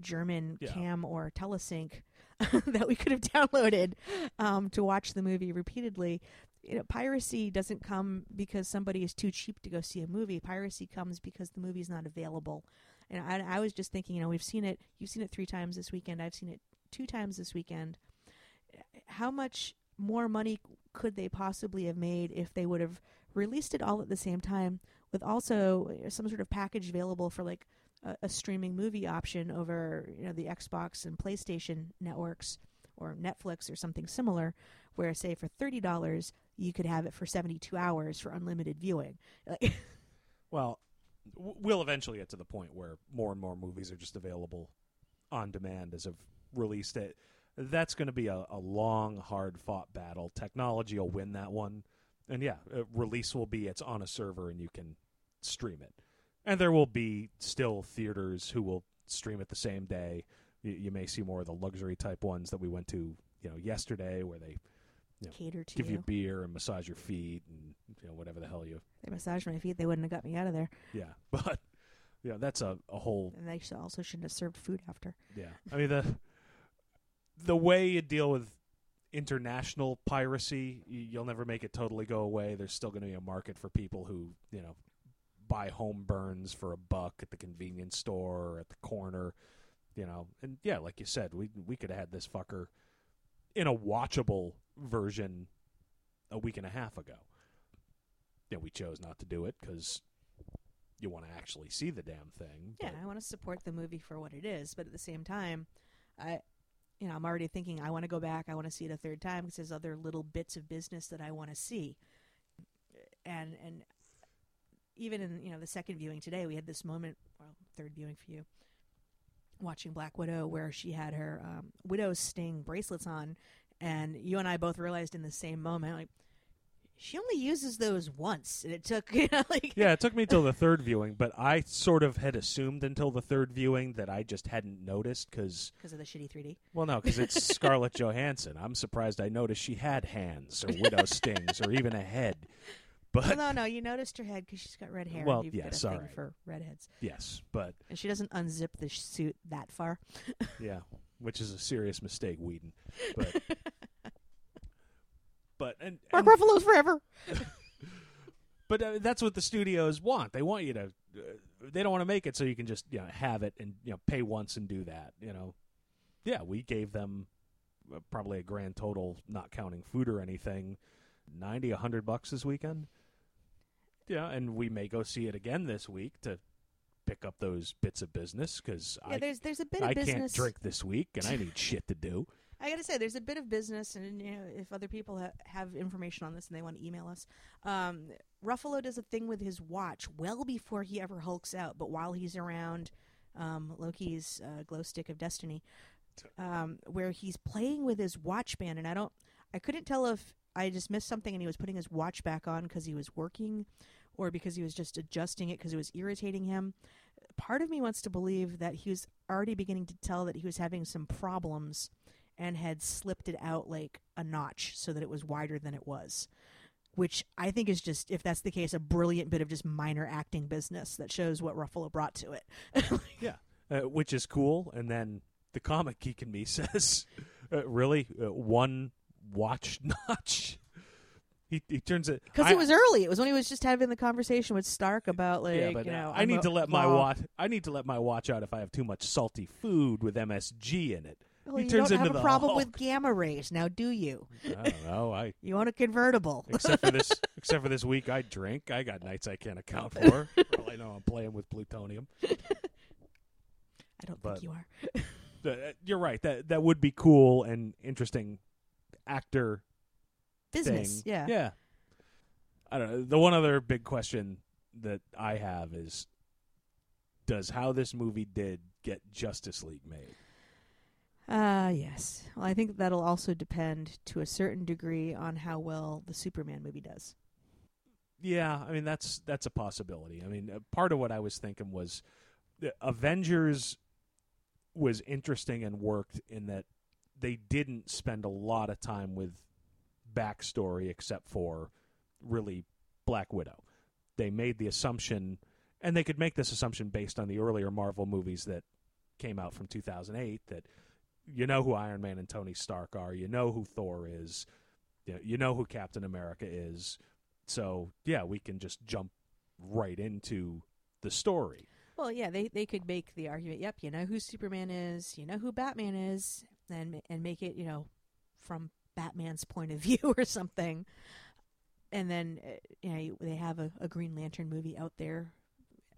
German Yeah. cam or telesync that we could have downloaded um, to watch the movie repeatedly. You know, piracy doesn't come because somebody is too cheap to go see a movie. Piracy comes because the movie is not available. And I, I was just thinking, you know, we've seen it. You've seen it three times this weekend. I've seen it two times this weekend. How much more money could they possibly have made if they would have released it all at the same time with also uh, some sort of package available for like a, a streaming movie option over you know the Xbox and PlayStation networks or Netflix or something similar where say for $30 you could have it for 72 hours for unlimited viewing. Well, we'll eventually get to the point where more and more movies are just available on demand as of release date. That's going to be a, a long, hard fought battle. Technology will win that one. And yeah, release will be it's on a server and you can stream it. And there will be still theaters who will stream it the same day. You, you may see more of the luxury type ones that we went to, you know, yesterday where they Yeah. cater to give you you. beer and massage your feet and you know whatever the hell you They massaged my feet. They wouldn't have got me out of there. yeah. But yeah, that's a, a whole And they also shouldn't have served food after. Yeah, I mean the the way you deal with international piracy, you'll never make it totally go away. There's still going to be a market for people who you know buy home burns for a buck at the convenience store or at the corner, you know. And yeah, like you said, we we could have had this fucker in a watchable version a week and a half ago. Yeah, we chose not to do it because you want to actually see the damn thing. Yeah, I want to support the movie for what it is, but at the same time, I, you know, I'm already thinking I want to go back. I want to see it a third time because there's other little bits of business that I want to see, and and even in you know the second viewing today, we had this moment, well, third viewing for you, watching Black Widow, where she had her um, widow's sting bracelets on, and you and I both realized in the same moment, like. She only uses those once, and it took you know like yeah, it took me till the third viewing, but I sort of had assumed until the third viewing that I just hadn't noticed because, because of the shitty 3D. well, no, because it's Scarlett Johansson. I'm surprised I noticed she had hands or widow stings or even a head. Well, no, no, you noticed her head because she's got red hair. Well, and you've yes, got a thing right. for redheads, yes, but and she doesn't unzip the suit that far. yeah, which is a serious mistake, Whedon. But but and, Mark and Ruffalo's forever. but uh, that's what the studios want. They want you to. Uh, they don't want to make it so you can just you know have it and you know pay once and do that. You know, yeah, we gave them uh, probably a grand total, not counting food or anything, ninety, a hundred bucks this weekend. Yeah, and we may go see it again this week to pick up those bits of business because Yeah, I there's there's a bit I of business. can't drink this week and I need shit to do. I gotta say, there's a bit of business, and you know, if other people ha- have information on this and they want to email us, um, Ruffalo does a thing with his watch well before he ever hulks out, but while he's around um, Loki's uh, glow stick of destiny, um, where he's playing with his watch band, and I don't, I couldn't tell if I just missed something and he was putting his watch back on because he was working, or because he was just adjusting it because it was irritating him. Part of me wants to believe that he was already beginning to tell that he was having some problems and had slipped it out like a notch so that it was wider than it was. Which I think is just, if that's the case, a brilliant bit of just minor acting business that shows what Ruffalo brought to it. Yeah, uh, which is cool. And then the comic geek in me says, uh, "Really, uh, one watch notch?" he he turns it Because it was early. It was when he was just having the conversation with Stark about like, yeah, but you know, I I'm need a- to let my watch. I need to let my watch out if I have too much salty food with MSG in it. Well, he you turns don't into have a the problem with gamma rays, now do you? I don't know. I You own a convertible. except for this except for this week I drink. I got nights I can't account for. for all I know I'm playing with plutonium. I don't but- think you are. The- uh, you're right. That that would be cool and interesting actor Business, thing. yeah. Yeah. I don't know. The one other big question that I have is does how this movie did get Justice League made? Uh yes. Well, I think that'll also depend to a certain degree on how well the Superman movie does. Yeah, I mean that's that's a possibility. I mean, uh, part of what I was thinking was the Avengers was interesting and worked in that they didn't spend a lot of time with backstory except for really Black Widow. They made the assumption, and they could make this assumption based on the earlier Marvel movies that came out from 2008 that you know who Iron Man and Tony Stark are, you know who Thor is, you know, who Captain America is. So, yeah, we can just jump right into the story. Well, yeah, they they could make the argument. Yep, you know who Superman is, you know who Batman is, and and make it you know from Batman's point of view or something. And then uh, you know they have a, a Green Lantern movie out there,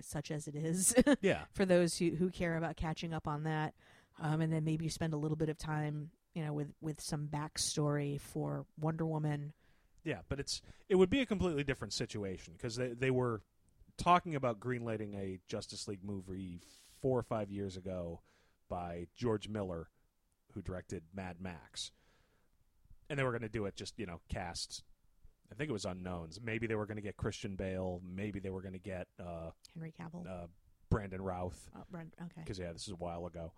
such as it is, Yeah. for those who who care about catching up on that. Um, and then maybe you spend a little bit of time, you know, with with some backstory for Wonder Woman. Yeah, but it's it would be a completely different situation because they they were talking about greenlighting a Justice League movie four or five years ago by George Miller, who directed Mad Max, and they were going to do it just you know cast. I think it was unknowns. Maybe they were going to get Christian Bale. Maybe they were going to get uh, Henry Cavill. uh, Brandon Routh. Oh, Brent- okay. because yeah, this is a while ago.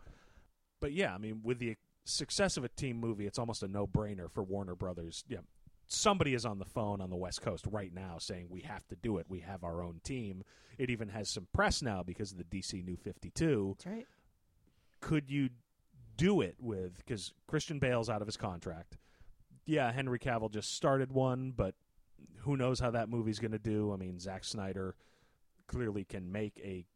But yeah, I mean, with the success of a team movie, it's almost a no-brainer for Warner Brothers. Yeah, somebody is on the phone on the West Coast right now saying we have to do it. We have our own team. It even has some press now because of the DC New Fifty Two. That's right. Could you do it with because Christian Bale's out of his contract? Yeah, Henry Cavill just started one, but who knows how that movie's going to do? I mean, Zack Snyder clearly can make a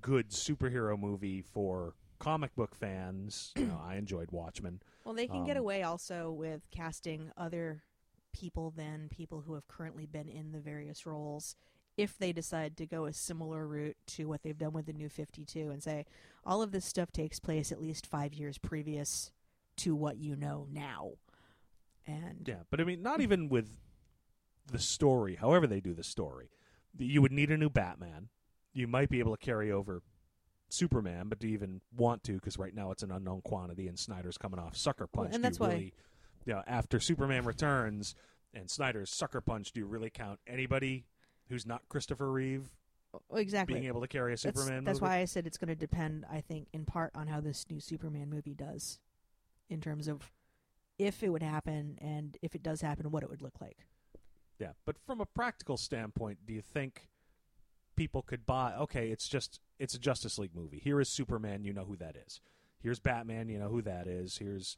good superhero movie for comic book fans. You know, I enjoyed Watchmen. Well, they can get Um, away also with casting other people than people who have currently been in the various roles if they decide to go a similar route to what they've done with the new 52 and say all of this stuff takes place at least 5 years previous to what you know now. And Yeah, but I mean, not even with the story. However, they do the story, you would need a new Batman. You might be able to carry over Superman, but do you even want to? Because right now it's an unknown quantity, and Snyder's coming off Sucker Well, Punch. and Do you that's why- really, you know, after Superman Returns and Snyder's Sucker Punch, do you really count anybody who's not Christopher Reeve exactly. being able to carry a that's Superman that's movie? why I said it's going to depend I think in part on how this new Superman movie does in terms of if it would happen and if it does happen what it would look like. Yeah, but from a practical standpoint, do you think people could buy? Okay, it's just it's a Justice League movie. Here is Superman. You know who that is. Here's Batman. You know who that is. Here's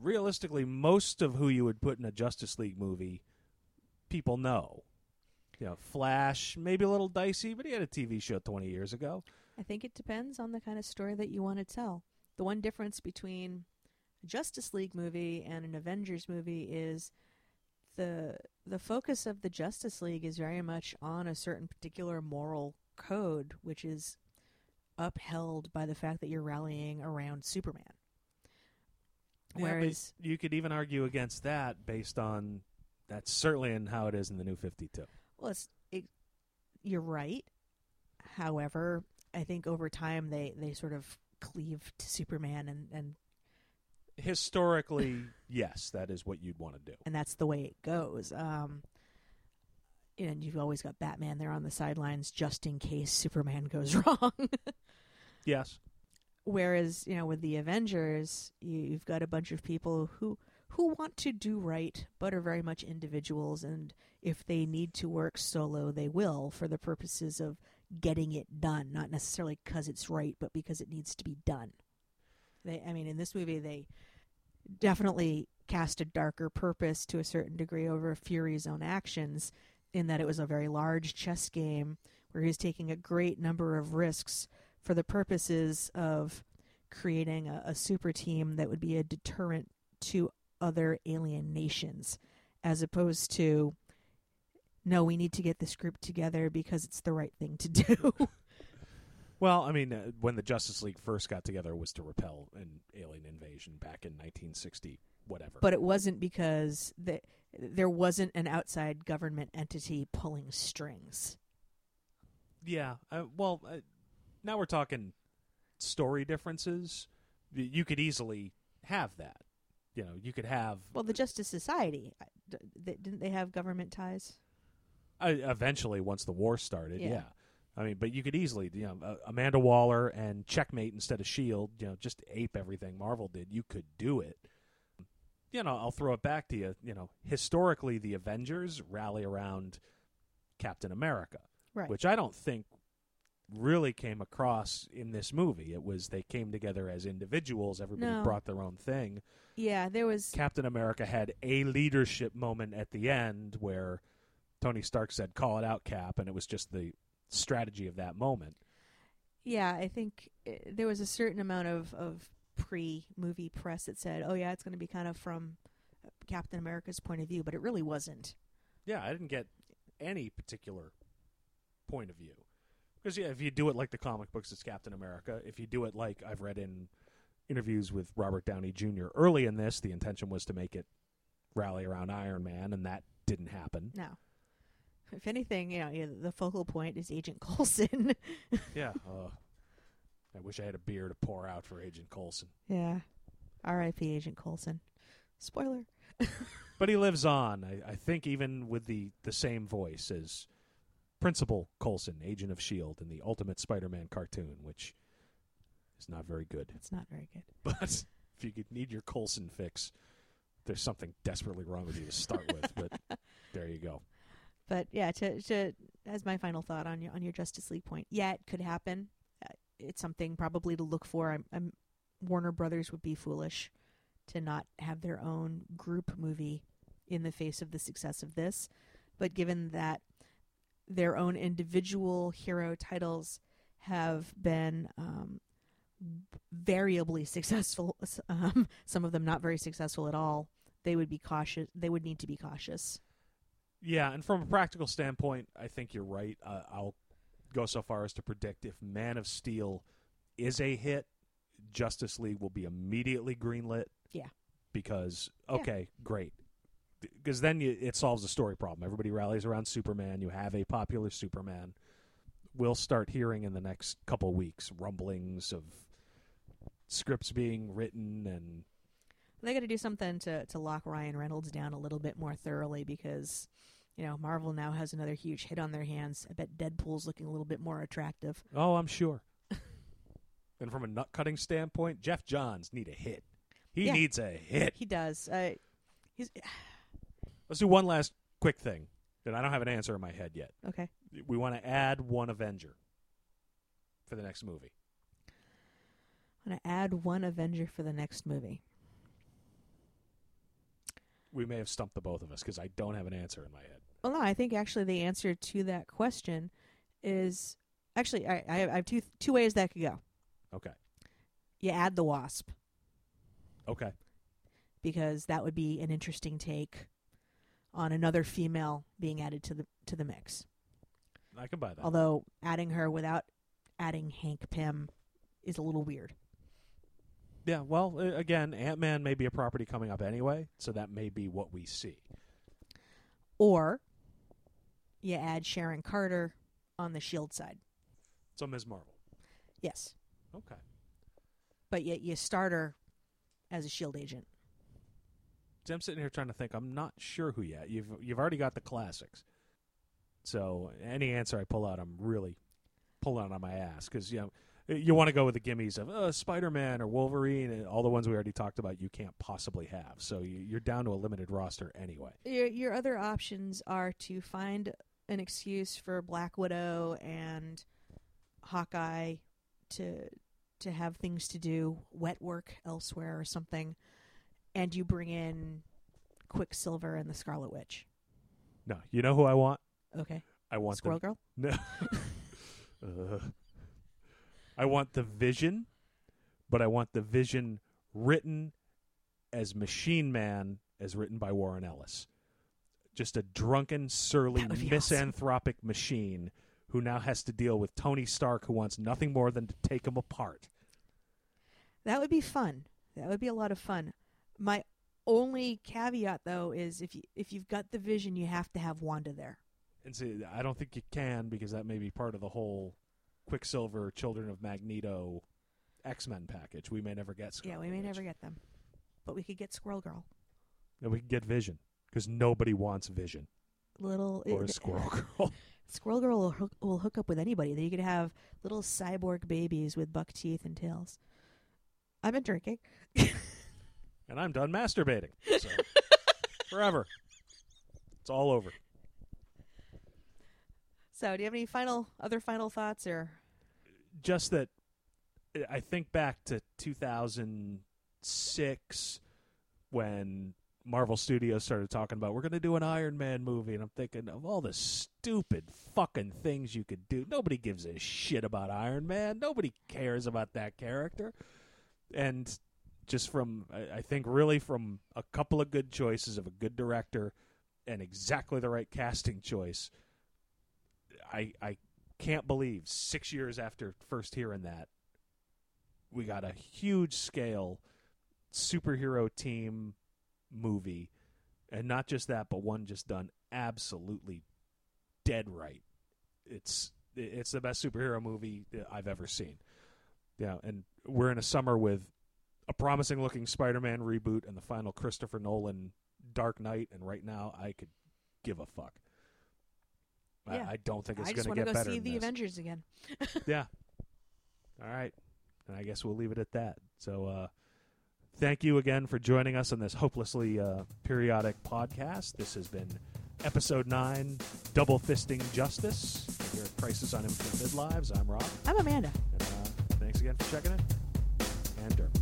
realistically most of who you would put in a Justice League movie. People know. You know, Flash maybe a little dicey, but he had a TV show twenty years ago. I think it depends on the kind of story that you want to tell. The one difference between a Justice League movie and an Avengers movie is the the focus of the Justice League is very much on a certain particular moral code, which is upheld by the fact that you're rallying around Superman. Yeah, Whereas, you could even argue against that based on that's certainly in how it is in the New Fifty Two. well, it's, it, you're right. However, I think over time they, they sort of cleave to Superman and, and Historically, yes, that is what you'd want to do. and that's the way it goes. Um, and you've always got Batman there on the sidelines just in case Superman goes wrong. Yes. Whereas, you know, with the Avengers, you, you've got a bunch of people who who want to do right, but are very much individuals, and if they need to work solo, they will for the purposes of getting it done, not necessarily because it's right, but because it needs to be done. They, I mean, in this movie, they definitely cast a darker purpose to a certain degree over Fury's own actions, in that it was a very large chess game where he was taking a great number of risks for the purposes of creating a, a super team that would be a deterrent to other alien nations, as opposed to, no, we need to get this group together because it's the right thing to do. Well, I mean, uh, when the Justice League first got together, it was to repel an alien invasion back in 1960, whatever. But it wasn't because the, there wasn't an outside government entity pulling strings. yeah, uh, well, uh, now we're talking story differences. Y- You could easily have that. You know, you could have Well, the Justice Society, I- d- th- didn't they have government ties? uh, eventually once the war started. Yeah. Yeah. I mean, but you could easily, you know, uh, Amanda Waller and Checkmate instead of Shield, you know, just ape everything Marvel did. You could do it. You know, I'll throw it back to you. You know, historically, the Avengers rally around Captain America, Right. which I don't think really came across in this movie. It was they came together as individuals. Everybody No. brought their own thing. yeah, there was. Captain America had a leadership moment at the end where Tony Stark said, "Call it out, Cap," and it was just the strategy of that moment. Yeah, I think uh, there was a certain amount of, of pre movie press that said, oh, yeah, it's going to be kind of from uh, Captain America's point of view, but it really wasn't. Yeah, I didn't get any particular point of view because yeah, if you do it like the comic books, it's Captain America. If you do it like I've read in interviews with Robert Downey Jr. early in this, the intention was to make it rally around Iron Man, and that didn't happen. No. If anything, you know, yeah, the focal point is Agent Coulson. yeah. Uh, I wish I had a beer to pour out for Agent Coulson. yeah. R.I.P. Agent Coulson. Spoiler. But he lives on. I, I think even with the, the same voice as Principal Coulson, Agent of Shield, in the Ultimate Spider-Man cartoon, which is not very good. It's not very good. But if you could need your Coulson fix, there's something desperately wrong with you to start with. But there you go. But yeah, to to as my final thought on your on your Justice League point, yeah, it could happen. Uh, it's something probably to look for. I'm, I'm Warner Brothers would be foolish to not have their own group movie in the face of the success of this. But given that their own individual hero titles have been um, variably successful, um, some of them not very successful at all, they would be cautious. They would need to be cautious. Yeah, and from a practical standpoint, I think you're right. Uh, I'll go so far as to predict if Man of Steel is a hit, Justice League will be immediately greenlit. Yeah. Because Yeah. okay, great. Because then you, it solves the story problem. Everybody rallies around Superman. You have a popular Superman. We'll start hearing in the next couple weeks rumblings of scripts being written and They got to do something to to lock Ryan Reynolds down a little bit more thoroughly because, you know, Marvel now has another huge hit on their hands. I bet Deadpool's looking a little bit more attractive. Oh, I'm sure. and from a nut cutting standpoint, Geoff Johns need a hit. He Yeah. needs a hit. He does. Uh, he's Let's do one last quick thing that I don't have an answer in my head yet. okay. We want to add one Avenger for the next movie. I'm gonna add one Avenger for the next movie. We may have stumped the both of us because I don't have an answer in my head. Well, no, I think actually the answer to that question is actually I, I have, I have two two ways that could go. Okay. You add the Wasp Okay. because that would be an interesting take on another female being added to the to the mix. I can buy that. Although adding her without adding Hank Pym is a little weird. Yeah, well, uh, again, Ant Man may be a property coming up anyway, so that may be what we see. Or you add Sharon Carter on the Shield side. So Ms. Marvel. Yes, Okay. but yet you start her as a Shield agent. See, I'm sitting here trying to think. I'm not sure who yet. You've you've already got the classics. So any answer I pull out, I'm really pulling out on my ass because you know you want to go with the gimmies of uh, Spider-Man or Wolverine and all the ones we already talked about. You can't possibly have. So you, you're down to a limited roster anyway. Your your other options are to find an excuse for Black Widow and Hawkeye to to have things to do, wet work elsewhere or something, and you bring in Quicksilver and the Scarlet Witch. No, you know who I want? Okay, I want Squirrel Girl. no. uh, I want the Vision, but I want the Vision written as Machine Man, as written by Warren Ellis. Just a drunken, surly, That would be misanthropic machine who now has to deal with Tony Stark, who wants nothing more than to take him apart. That would be fun. That would be a lot of fun. My only caveat, though, is if you if you've got the vision, you have to have Wanda there. And see, I don't think you can because that may be part of the whole Quicksilver, Children of Magneto, X Men package. We may never get. yeah, we may Witch. never get them, but we could get Squirrel Girl. And we can get Vision because nobody wants Vision Little or it- Squirrel Girl. Squirrel Girl will hook, will hook up with anybody. Then you could have little cyborg babies with buck teeth and tails. I've been drinking. and I'm done masturbating. So forever. It's all over. So, do you have any final other final thoughts or? Just that I think back to 2006 when Marvel Studios started talking about we're going to do an Iron Man movie and I'm thinking of all the stupid fucking things you could do. Nobody gives a shit about Iron Man. Nobody cares about that character. And just from I think really from a couple of good choices of a good director and exactly the right casting choice I I can't believe 6 years after first hearing that we got a huge scale superhero team movie. And not just that but one just done absolutely dead right. It's it's the best superhero movie I've ever seen. Yeah and we're in a summer with a promising looking Spider-Man reboot and the final Christopher Nolan Dark Knight. And right now I could give a fuck Yeah. I, I don't think it's I just going want to get go better see than the this. Avengers again. Yeah. All right. And I guess we'll leave it at that. So, uh, thank you again for joining us on this hopelessly uh, periodic podcast. This has been episode nine, Double Fisting Justice. Here at Crisis on Infinite Midlives. I'm Rob. I'm Amanda. And uh, thanks again for checking in. And.